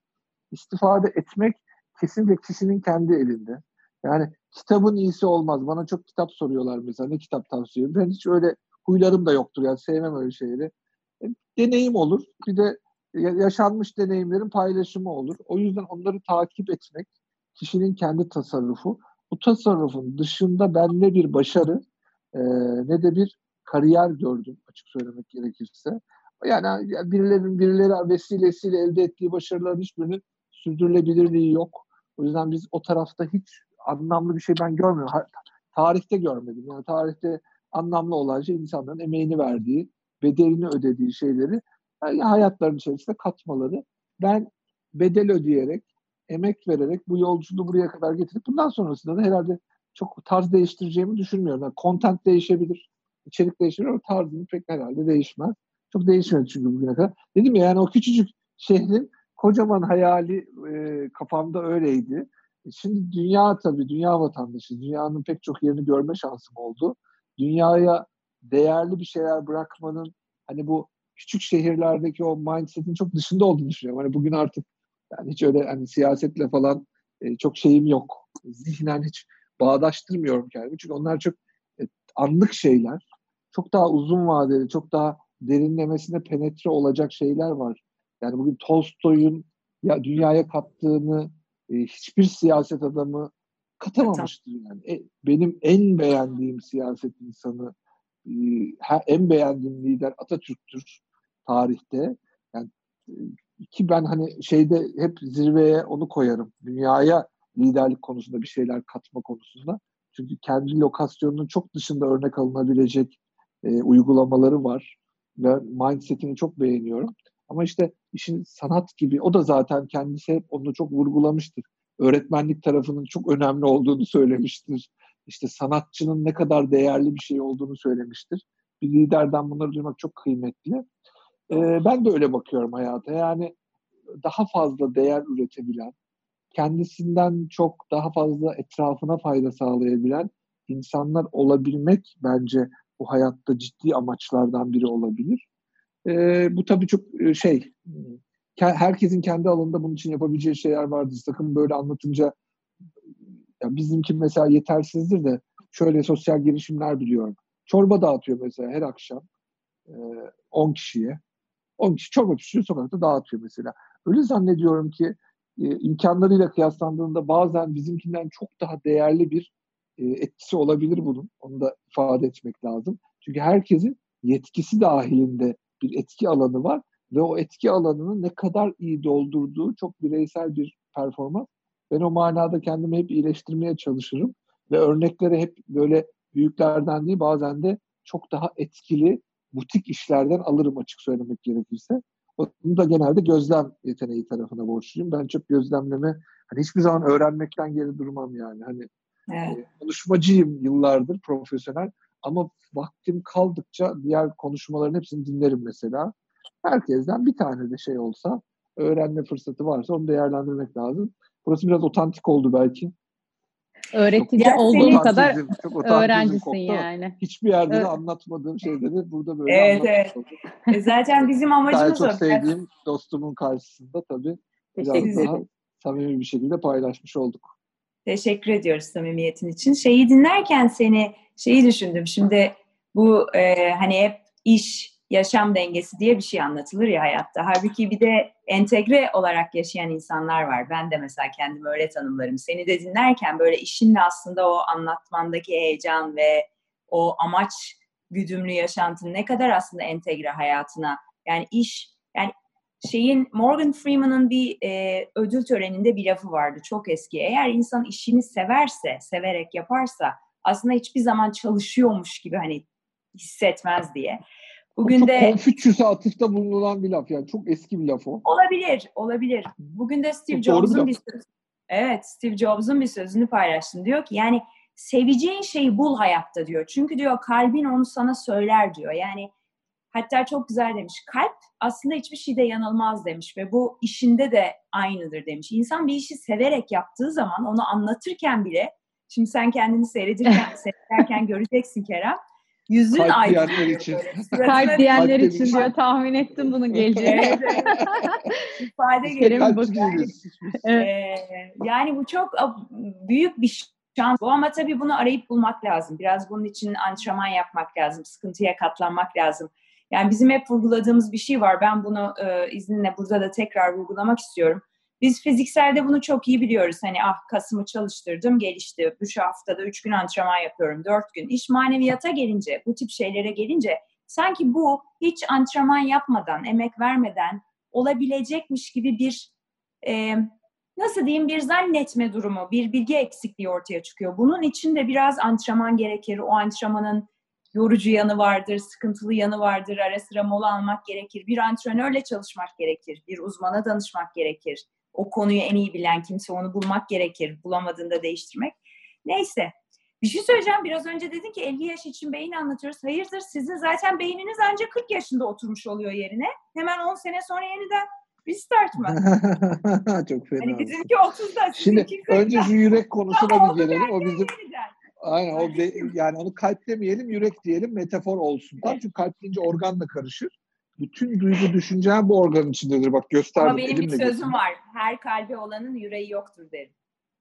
istifade etmek kesinlikle kişinin kendi elinde. Yani kitabın iyisi olmaz. Bana çok kitap soruyorlar mesela. Ne kitap tavsiye Ben hiç öyle huylarım da yoktur. Yani sevmem öyle şeyleri. E, deneyim olur. Bir de yaşanmış deneyimlerin paylaşımı olur. O yüzden onları takip etmek kişinin kendi tasarrufu. Bu tasarrufun dışında ben ne bir başarı e, ne de bir kariyer gördüm açık söylemek gerekirse. Yani birilerinin birileri vesilesiyle elde ettiği başarıların hiçbirinin sürdürülebilirliği yok. O yüzden biz o tarafta hiç anlamlı bir şey ben görmüyorum. Tarihte görmedim. Yani tarihte anlamlı olan şey insanların emeğini verdiği, bedelini ödediği şeyleri hayatlarının içerisinde katmaları. Ben bedel ödeyerek, emek vererek bu yolculuğu buraya kadar getirip bundan sonrasında da herhalde çok tarz değiştireceğimi düşünmüyorum. Yani content değişebilir, içerik değişebilir ama tarzım pek herhalde değişmez. Çok değişmedi çünkü bugüne kadar. Dedim ya yani o küçücük şehrin kocaman hayali e, kafamda öyleydi. E, şimdi dünya tabii, dünya vatandaşı. Dünyanın pek çok yerini görme şansım oldu. Dünyaya değerli bir şeyler bırakmanın hani bu küçük şehirlerdeki o mindset'in çok dışında olduğunu düşünüyorum. Hani bugün artık yani hiç öyle hani siyasetle falan e, çok şeyim yok. Zihnen hiç bağdaştırmıyorum kendimi. Çünkü onlar çok e, anlık şeyler. Çok daha uzun vadeli, çok daha derinlemesine penetre olacak şeyler var. Yani bugün Tolstoy'un ya dünyaya kattığını e, hiçbir siyaset adamı katamamıştır yani. E, benim en beğendiğim siyaset insanı, e, en beğendiğim lider Atatürk'tür tarihte. Yani e, ki ben hani şeyde hep zirveye onu koyarım. Dünyaya liderlik konusunda bir şeyler katma konusunda. Çünkü kendi lokasyonunun çok dışında örnek alınabilecek e, uygulamaları var. Ve mindsetini çok beğeniyorum. Ama işte işin sanat gibi, o da zaten kendisi hep onu çok vurgulamıştır. Öğretmenlik tarafının çok önemli olduğunu söylemiştir. İşte sanatçının ne kadar değerli bir şey olduğunu söylemiştir. Bir liderden bunları duymak çok kıymetli. Ben de öyle bakıyorum hayata. Yani daha fazla değer üretebilen, kendisinden çok daha fazla etrafına fayda sağlayabilen insanlar olabilmek bence bu hayatta ciddi amaçlardan biri olabilir. E, bu tabii çok şey, herkesin kendi alanında bunun için yapabileceği şeyler vardır. Sakın böyle anlatınca ya bizimki mesela yetersizdir de şöyle sosyal girişimler biliyorum. Çorba dağıtıyor mesela her akşam 10 e, kişiye. 10 kişi çorba pişiriyor sokakta dağıtıyor mesela. Öyle zannediyorum ki e, imkanlarıyla kıyaslandığında bazen bizimkinden çok daha değerli bir e, etkisi olabilir bunun. Onu da ifade etmek lazım. Çünkü herkesin yetkisi dahilinde bir etki alanı var ve o etki alanını ne kadar iyi doldurduğu çok bireysel bir performans. Ben o manada kendimi hep iyileştirmeye çalışırım ve örnekleri hep böyle büyüklerden değil bazen de çok daha etkili butik işlerden alırım açık söylemek gerekirse. Bunu da genelde gözlem yeteneği tarafına borçluyum. Ben çok gözlemleme, hani hiçbir zaman öğrenmekten geri durmam yani. Hani evet. e, konuşmacıyım yıllardır profesyonel ama vaktim kaldıkça diğer konuşmaların hepsini dinlerim mesela. Herkesten bir tane de şey olsa, öğrenme fırsatı varsa onu değerlendirmek lazım. Burası biraz otantik oldu belki. Öğretici çok, olduğun kadar çok öğrencisin yani. Hiçbir yerde evet. de anlatmadığım şeyleri burada böyle Evet evet. E, zaten bizim amacımız o. çok sevdiğim dostumun karşısında tabii biraz daha samimi bir şekilde paylaşmış olduk. Teşekkür ediyoruz samimiyetin için. Şeyi dinlerken seni şeyi düşündüm. Şimdi bu e, hani hep iş, yaşam dengesi diye bir şey anlatılır ya hayatta. Halbuki bir de entegre olarak yaşayan insanlar var. Ben de mesela kendimi öyle tanımlarım. Seni de dinlerken böyle işinle aslında o anlatmandaki heyecan ve o amaç güdümlü yaşantın ne kadar aslında entegre hayatına. Yani iş, yani şeyin Morgan Freeman'ın bir e, ödül töreninde bir lafı vardı çok eski. Eğer insan işini severse, severek yaparsa aslında hiçbir zaman çalışıyormuş gibi hani hissetmez diye. Bugün çok de Confucius'a atıfta bulunan bir laf yani çok eski bir laf o. Olabilir, olabilir. Bugün de Steve Jobs'un bir sözü. Evet, Steve Jobs'un bir sözünü paylaştım. Diyor ki yani seveceğin şeyi bul hayatta diyor. Çünkü diyor kalbin onu sana söyler diyor. Yani hatta çok güzel demiş. Kalp aslında hiçbir şeyde yanılmaz demiş ve bu işinde de aynıdır demiş. İnsan bir işi severek yaptığı zaman onu anlatırken bile Şimdi sen kendini seyredirken, (laughs) seyrederken göreceksin Kerem. Yüzün Kalp aydın. diyenler için. Kalp (laughs) diyenler için diyor. Tahmin ettim bunun geleceğini. evet, evet. İfade geliyor. Ee, yani bu çok büyük bir şans. Bu ama tabii bunu arayıp bulmak lazım. Biraz bunun için antrenman yapmak lazım. Sıkıntıya katlanmak lazım. Yani bizim hep vurguladığımız bir şey var. Ben bunu e, izninle burada da tekrar vurgulamak istiyorum. Biz fizikselde bunu çok iyi biliyoruz. Hani ah kasımı çalıştırdım, gelişti. Bu haftada üç gün antrenman yapıyorum, dört gün. İş maneviyata gelince, bu tip şeylere gelince sanki bu hiç antrenman yapmadan, emek vermeden olabilecekmiş gibi bir e, nasıl diyeyim bir zannetme durumu, bir bilgi eksikliği ortaya çıkıyor. Bunun için de biraz antrenman gerekir. O antrenmanın yorucu yanı vardır, sıkıntılı yanı vardır. Ara sıra mola almak gerekir. Bir antrenörle çalışmak gerekir. Bir uzmana danışmak gerekir. O konuyu en iyi bilen kimse onu bulmak gerekir. Bulamadığında değiştirmek. Neyse. Bir şey söyleyeceğim. Biraz önce dedin ki 50 yaş için beyin anlatıyoruz. Hayırdır sizin zaten beyniniz ancak 40 yaşında oturmuş oluyor yerine. Hemen 10 sene sonra yeniden restart mı? (laughs) Çok fena. Hani bizimki 30'da. Şimdi önce şu yürek konusuna bir gelelim. O bizim Aynen o be, yani onu kalp demeyelim yürek diyelim metafor olsun. Tam çünkü kalp deyince organla karışır. Bütün duygu düşünce bu organın içindedir. Bak gösterdim. Ama benim bir sözüm gösterdim. var. Her kalbi olanın yüreği yoktur derim.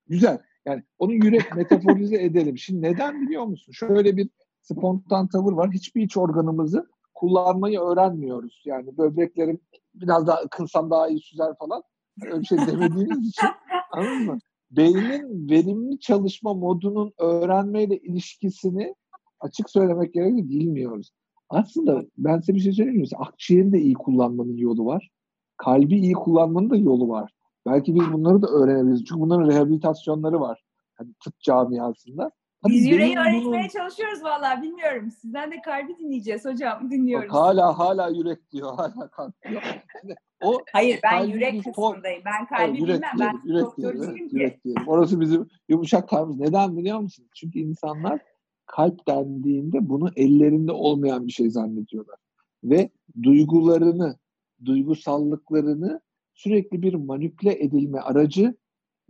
Güzel. Yani onu yürek (laughs) metaforize edelim. Şimdi neden biliyor musun? Şöyle bir spontan tavır var. Hiçbir iç organımızı kullanmayı öğrenmiyoruz. Yani böbreklerim biraz daha ıkınsam daha iyi süzer falan. Öyle bir şey demediğiniz (laughs) için anladın mı? Beynin verimli çalışma modunun öğrenmeyle ilişkisini açık söylemek gerekirse bilmiyoruz. Aslında ben size bir şey söyleyeyim mi? Akciğeri de iyi kullanmanın yolu var. Kalbi iyi kullanmanın da yolu var. Belki biz bunları da öğrenebiliriz. Çünkü bunların rehabilitasyonları var. Hani tıp camiasında. Tabii Biz yüreği öğretmeye bunu... çalışıyoruz valla bilmiyorum. Sizden de kalbi dinleyeceğiz hocam. (laughs) Dinliyoruz. Bak, hala hala yürek diyor. Hala kalp diyor. Yani o Hayır ben yürek kısmındayım. Ben kalbi evet, yürek bilmem. Diyelim, ben yürek diyelim, evet, yürek diyelim. Orası bizim yumuşak kalbimiz. Neden biliyor musun? Çünkü insanlar kalp dendiğinde bunu ellerinde olmayan bir şey zannediyorlar. Ve duygularını, duygusallıklarını sürekli bir manipüle edilme aracı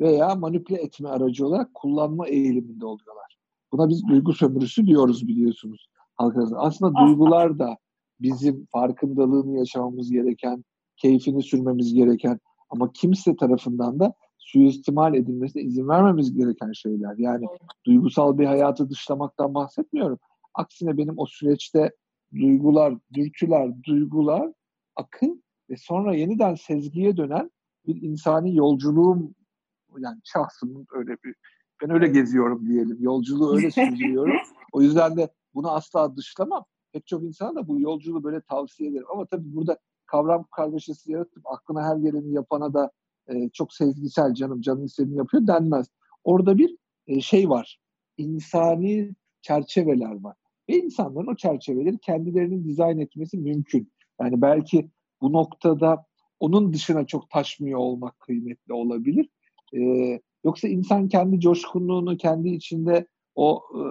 veya manipüle etme aracı olarak kullanma eğiliminde oluyorlar. Buna biz duygu sömürüsü diyoruz biliyorsunuz halk arasında. Aslında duygular da bizim farkındalığını yaşamamız gereken, keyfini sürmemiz gereken ama kimse tarafından da suistimal edilmesine izin vermemiz gereken şeyler. Yani duygusal bir hayatı dışlamaktan bahsetmiyorum. Aksine benim o süreçte duygular, dürtüler, duygular akın ve sonra yeniden sezgiye dönen bir insani yolculuğum yani şahsımın öyle bir ben öyle geziyorum diyelim. Yolculuğu öyle (laughs) sürdürüyorum. o yüzden de bunu asla dışlamam. Pek çok insana da bu yolculuğu böyle tavsiye ederim. Ama tabii burada kavram kargaşası yaratıp aklına her geleni yapana da e, çok sezgisel canım canın istediğini yapıyor denmez. Orada bir e, şey var. İnsani çerçeveler var. Ve insanların o çerçeveleri kendilerinin dizayn etmesi mümkün. Yani belki bu noktada onun dışına çok taşmıyor olmak kıymetli olabilir. Ee, yoksa insan kendi coşkunluğunu kendi içinde o e,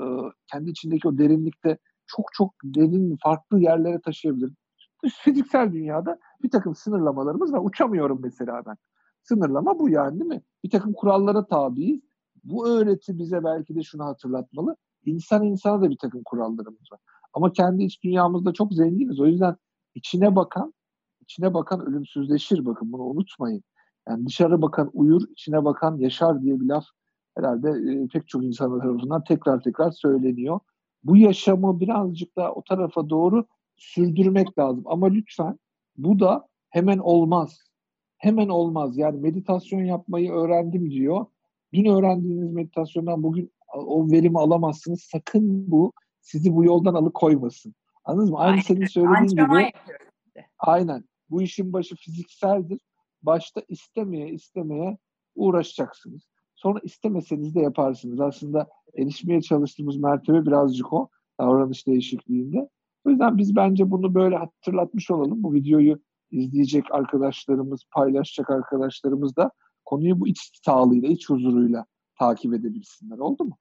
kendi içindeki o derinlikte çok çok derin farklı yerlere taşıyabilir. Fiziksel dünyada bir takım sınırlamalarımız var. Uçamıyorum mesela ben. Sınırlama bu yani değil mi? Bir takım kurallara tabiiz. Bu öğreti bize belki de şunu hatırlatmalı. İnsan insana da bir takım kurallarımız var. Ama kendi iç dünyamızda çok zenginiz. O yüzden içine bakan, içine bakan ölümsüzleşir bakın bunu unutmayın. Yani dışarı bakan uyur, içine bakan yaşar diye bir laf herhalde e, pek çok insan tarafından tekrar tekrar söyleniyor. Bu yaşamı birazcık daha o tarafa doğru sürdürmek lazım. Ama lütfen bu da hemen olmaz. Hemen olmaz. Yani meditasyon yapmayı öğrendim diyor. Dün öğrendiğiniz meditasyondan bugün o verimi alamazsınız. Sakın bu sizi bu yoldan alıkoymasın. Anladınız mı? Aynı aynen. senin söylediğin gibi. Aynen. Bu işin başı fizikseldir. Başta istemeye istemeye uğraşacaksınız. Sonra istemeseniz de yaparsınız. Aslında erişmeye çalıştığımız mertebe birazcık o davranış değişikliğinde. O yüzden biz bence bunu böyle hatırlatmış olalım. Bu videoyu izleyecek arkadaşlarımız, paylaşacak arkadaşlarımız da konuyu bu iç sağlığıyla, iç huzuruyla takip edebilsinler. Oldu mu?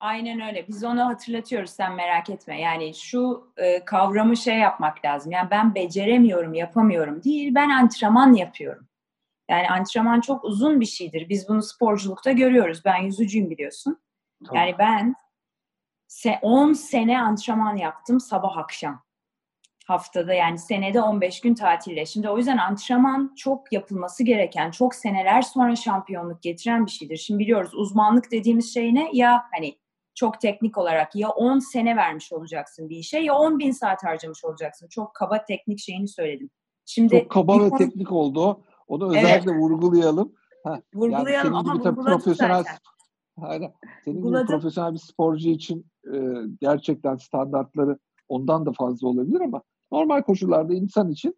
Aynen öyle. Biz onu hatırlatıyoruz sen merak etme. Yani şu e, kavramı şey yapmak lazım. Yani ben beceremiyorum, yapamıyorum değil. Ben antrenman yapıyorum. Yani antrenman çok uzun bir şeydir. Biz bunu sporculukta görüyoruz. Ben yüzücüyüm biliyorsun. Tabii. Yani ben 10 sene antrenman yaptım sabah akşam. Haftada yani senede 15 gün tatille. Şimdi o yüzden antrenman çok yapılması gereken, çok seneler sonra şampiyonluk getiren bir şeydir. Şimdi biliyoruz uzmanlık dediğimiz şey ne? Ya hani çok teknik olarak ya 10 sene vermiş olacaksın bir işe ya 10 bin saat harcamış olacaksın. Çok kaba teknik şeyini söyledim. Şimdi çok kaba ve konu... teknik oldu. Onu özellikle evet. vurgulayalım. Ha, Vurgulayalım yani senin ama gibi tabii profesyonel zaten. Aynen. Senin gibi profesyonel bir sporcu için e, gerçekten standartları ondan da fazla olabilir ama normal koşullarda insan için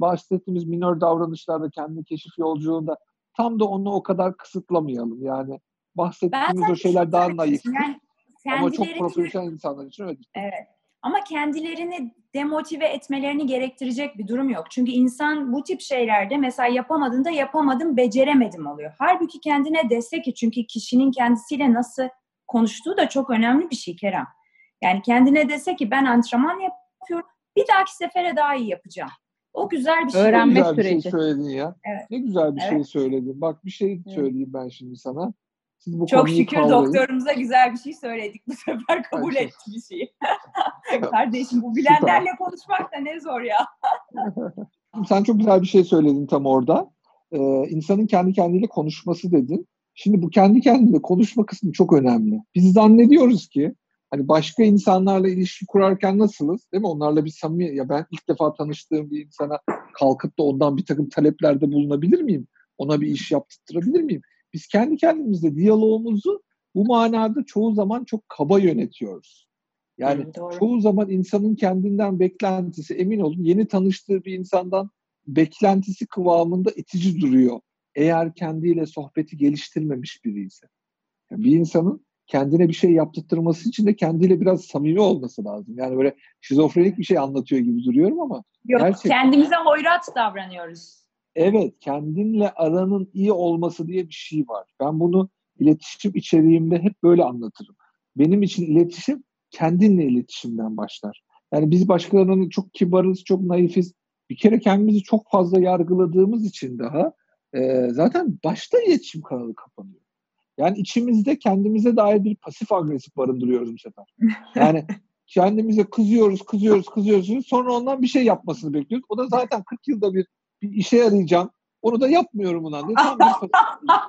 bahsettiğimiz minör davranışlarda kendi keşif yolculuğunda tam da onu o kadar kısıtlamayalım. Yani bahsettiğimiz o şeyler daha naif. Yani ama çok profesyonel insanlar için öyle. Evet. Ama kendilerini demotive etmelerini gerektirecek bir durum yok. Çünkü insan bu tip şeylerde mesela yapamadığında yapamadım, beceremedim oluyor. Halbuki kendine destek ki çünkü kişinin kendisiyle nasıl konuştuğu da çok önemli bir şey Kerem. Yani kendine dese ki ben antrenman yapıyorum, bir dahaki sefere daha iyi yapacağım. O güzel bir şey. Öğrenme güzel süreci. bir şey söyledin ya. Evet. Ne güzel bir Evet. şey söyledin. Bak bir şey söyleyeyim ben şimdi sana. Siz bu Çok şükür kavrayın. doktorumuza güzel bir şey söyledik. Bu sefer kabul Ay, etti bir şeyi. (laughs) Kardeşim bu bilenlerle konuşmak da ne zor ya. (laughs) Sen çok güzel bir şey söyledin tam orada. Ee, insanın kendi kendiyle konuşması dedin. Şimdi bu kendi kendine konuşma kısmı çok önemli. Biz zannediyoruz ki hani başka insanlarla ilişki kurarken nasılız? Değil mi? Onlarla bir samimi ya ben ilk defa tanıştığım bir insana kalkıp da ondan bir takım taleplerde bulunabilir miyim? Ona bir iş yaptırabilir miyim? Biz kendi kendimizle diyalogumuzu bu manada çoğu zaman çok kaba yönetiyoruz. Yani Hı, doğru. çoğu zaman insanın kendinden beklentisi emin olun yeni tanıştığı bir insandan beklentisi kıvamında itici duruyor. Eğer kendiyle sohbeti geliştirmemiş biri ise. Yani bir insanın kendine bir şey yaptırtması için de kendiyle biraz samimi olması lazım. Yani böyle şizofrenik bir şey anlatıyor gibi duruyorum ama Yok, Gerçekten. kendimize hoyrat davranıyoruz. evet kendinle aranın iyi olması diye bir şey var. Ben bunu iletişim içeriğimde hep böyle anlatırım. Benim için iletişim kendinle iletişimden başlar. Yani biz başkalarının çok kibarız, çok naifiz. Bir kere kendimizi çok fazla yargıladığımız için daha e, zaten başta iletişim kanalı kapanıyor. Yani içimizde kendimize dair bir pasif agresif barındırıyoruz bu sefer. Yani (laughs) kendimize kızıyoruz, kızıyoruz, kızıyoruz. Sonra ondan bir şey yapmasını bekliyoruz. O da zaten 40 yılda bir, bir işe yarayacağım. Onu da yapmıyorum ulan diye.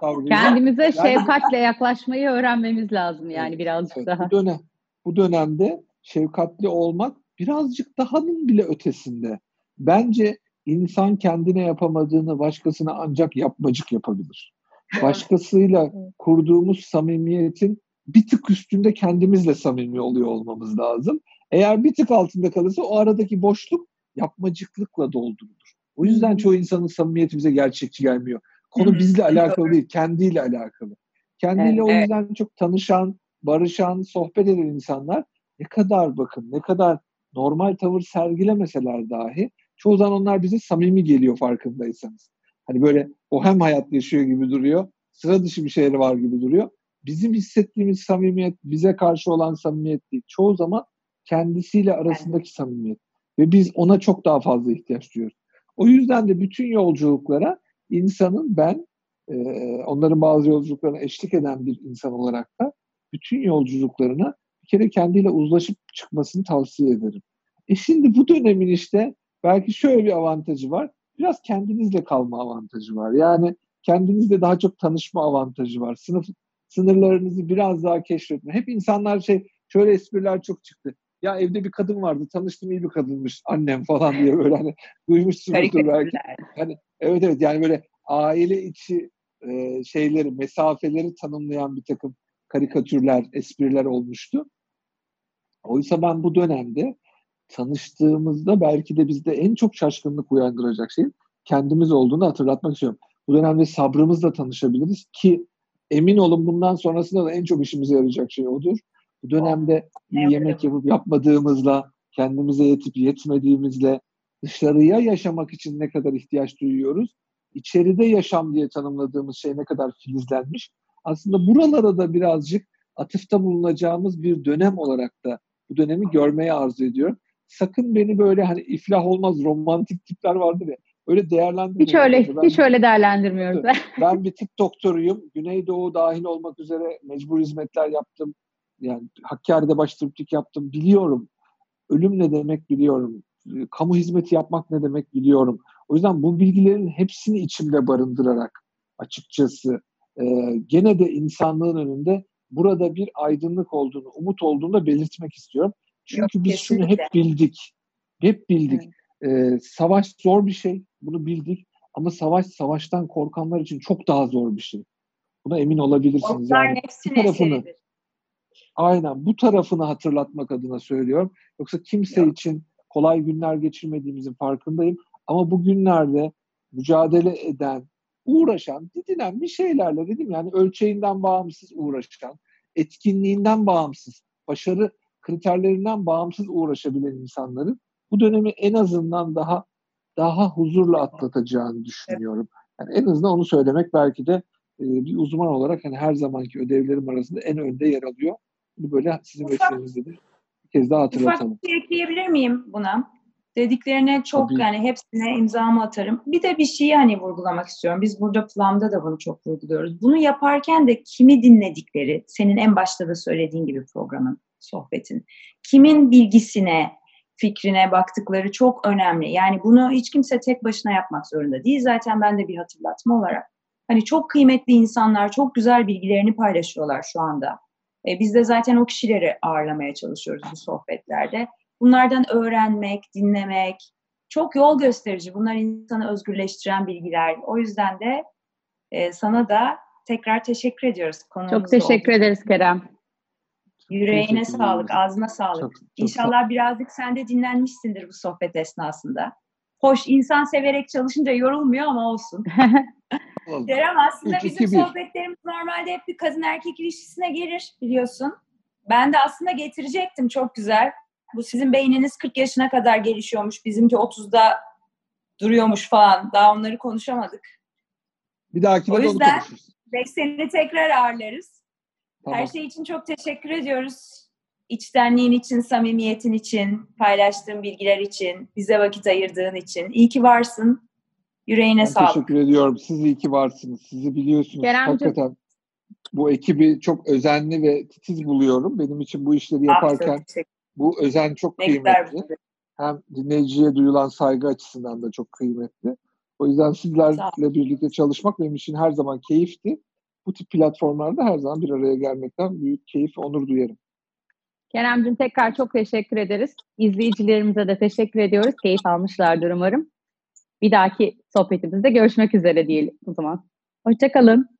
Tam bir. Kendimize şefkatle yaklaşmayı öğrenmemiz lazım yani Evet, birazcık Evet, daha. Bu dönem bu dönemde şefkatli olmak birazcık dahanın bile ötesinde. Bence insan kendine yapamadığını başkasına ancak yapmacık yapabilir. Başkasıyla (laughs) kurduğumuz samimiyetin bir tık üstünde kendimizle samimi oluyor olmamız lazım. Eğer bir tık altında kalırsa o aradaki boşluk yapmacıklıkla doldurulur. O yüzden çoğu insanın samimiyeti bize gerçekçi gelmiyor. Konu bizle alakalı değil, kendiyle alakalı. Kendiyle o yüzden çok tanışan, barışan, sohbet eden insanlar ne kadar bakın, ne kadar normal tavır sergilemeseler dahi çoğu zaman onlar bize samimi geliyor farkındaysanız. Hani böyle o hem hayat yaşıyor gibi duruyor, sıra dışı bir şeyleri var gibi duruyor. Bizim hissettiğimiz samimiyet bize karşı olan samimiyet değil. Çoğu zaman kendisiyle arasındaki samimiyet. Ve biz ona çok daha fazla ihtiyaç duyuyoruz. O yüzden de bütün yolculuklara insanın ben e, onların bazı yolculuklarına eşlik eden bir insan olarak da bütün yolculuklarına bir kere kendiyle uzlaşıp çıkmasını tavsiye ederim. E şimdi bu dönemin işte belki şöyle bir avantajı var. Biraz kendinizle kalma avantajı var. Yani kendinizle daha çok tanışma avantajı var. Sınıf sınırlarınızı biraz daha keşfetme. Hep insanlar şey şöyle espriler çok çıktı. Ya evde bir kadın vardı, tanıştım iyi bir kadınmış annem falan diye böyle hani (laughs) duymuşsunuzdur belki. Karikatürler. Evet evet yani böyle aile içi e, şeyleri, mesafeleri tanımlayan bir takım karikatürler, espriler olmuştu. Oysa ben bu dönemde tanıştığımızda belki de bizde en çok şaşkınlık uyandıracak şeyin kendimiz olduğunu hatırlatmak istiyorum. Bu dönemde sabrımızla tanışabiliriz ki emin olun bundan sonrasında da en çok işimize yarayacak şey odur. Bu dönemde Ne iyi yemek yapıp yapmadığımızla, kendimize yetip yetmediğimizle, dışarıya yaşamak için ne kadar ihtiyaç duyuyoruz, içeride yaşam diye tanımladığımız şey ne kadar filizlenmiş. Aslında buralara da birazcık atıfta bulunacağımız bir dönem olarak da bu dönemi görmeye arzu ediyorum. Sakın beni böyle hani iflah olmaz romantik tipler vardır ya öyle değerlendirmeyin. Hiç öyle Ben- hiç öyle değerlendirmiyoruz. (laughs) ben bir tıp doktoruyum. Güneydoğu dahil olmak üzere mecbur hizmetler yaptım. Yani Hakkari'de baş yaptım. Biliyorum. Ölüm ne demek biliyorum. Kamu hizmeti yapmak ne demek biliyorum. O yüzden bu bilgilerin hepsini içimde barındırarak açıkçası e, gene de insanlığın önünde burada bir aydınlık olduğunu, umut olduğunu da belirtmek istiyorum. Çünkü Yok, biz şunu hep kesinlikle. bildik. Hep bildik. Ee, savaş zor bir şey. Bunu bildik. Ama savaş savaştan korkanlar için çok daha zor bir şey. Buna emin olabilirsiniz. Onlar Yani bu tarafını- eseridir. aynen bu tarafını hatırlatmak adına söylüyorum. Yoksa kimse Yok. için kolay günler geçirmediğimizin farkındayım. Ama bu günlerde mücadele eden uğraşan, didinen bir şeylerle dedim yani ölçeğinden bağımsız uğraşan, etkinliğinden bağımsız, başarı kriterlerinden bağımsız uğraşabilen insanların bu dönemi en azından daha daha huzurla atlatacağını düşünüyorum. Yani en azından onu söylemek belki de e, bir uzman olarak hani her zamanki ödevlerim arasında en önde yer alıyor. Bunu böyle sizin vesilenizle de bir kez daha hatırlatalım. Ufak bir şey ekleyebilir miyim buna? Dediklerine çok Tabii. yani hepsine imzamı atarım. Bir de bir şeyi hani vurgulamak istiyorum. Biz burada Plum'da da bunu çok vurguluyoruz. Bunu yaparken de kimi dinledikleri, senin en başta da söylediğin gibi programın, sohbetin. Kimin bilgisine, fikrine baktıkları çok önemli. Yani bunu hiç kimse tek başına yapmak zorunda değil. Zaten ben de bir hatırlatma olarak. Hani çok kıymetli insanlar çok güzel bilgilerini paylaşıyorlar şu anda. E, biz de zaten o kişileri ağırlamaya çalışıyoruz bu sohbetlerde. Bunlardan öğrenmek, dinlemek çok yol gösterici. Bunlar insanı özgürleştiren bilgiler. O yüzden de e, sana da tekrar teşekkür ediyoruz. Çok teşekkür oldu. ederiz Kerem. Yüreğine sağlık, ağzına sağlık. Çok, çok İnşallah sağ birazcık sen de dinlenmişsindir bu sohbet esnasında. Hoş, insan severek çalışınca yorulmuyor ama olsun. (laughs) Kerem aslında bizim sohbetlerimiz normalde hep bir kadın erkek ilişkisine gelir biliyorsun. Ben de aslında getirecektim çok güzel. Bu sizin beyniniz 40 yaşına kadar gelişiyormuş. Bizimki 30'da duruyormuş falan. Daha onları konuşamadık. Bir dahaki O yüzden seni tekrar ağırlarız. Tamam. Her şey için çok teşekkür ediyoruz. İçtenliğin için, samimiyetin için, paylaştığın bilgiler için, bize vakit ayırdığın için. İyi ki varsın. Yüreğine ben sağlık. Teşekkür ediyorum. Siz iyi ki varsınız. Sizi biliyorsunuz. Keremciğim. Hakikaten bu ekibi çok özenli ve titiz buluyorum. Benim için bu işleri yaparken bu özen çok ne kıymetli. Hem dinleyiciye duyulan saygı açısından da çok kıymetli. O yüzden sizlerle birlikte çalışmak benim için her zaman keyifti. Bu tip platformlarda her zaman bir araya gelmekten büyük keyif, onur duyarım. Kerem'cim tekrar çok teşekkür ederiz. İzleyicilerimize de teşekkür ediyoruz. Keyif almışlardır umarım. Bir dahaki sohbetimizde görüşmek üzere diyelim o zaman. Hoşçakalın.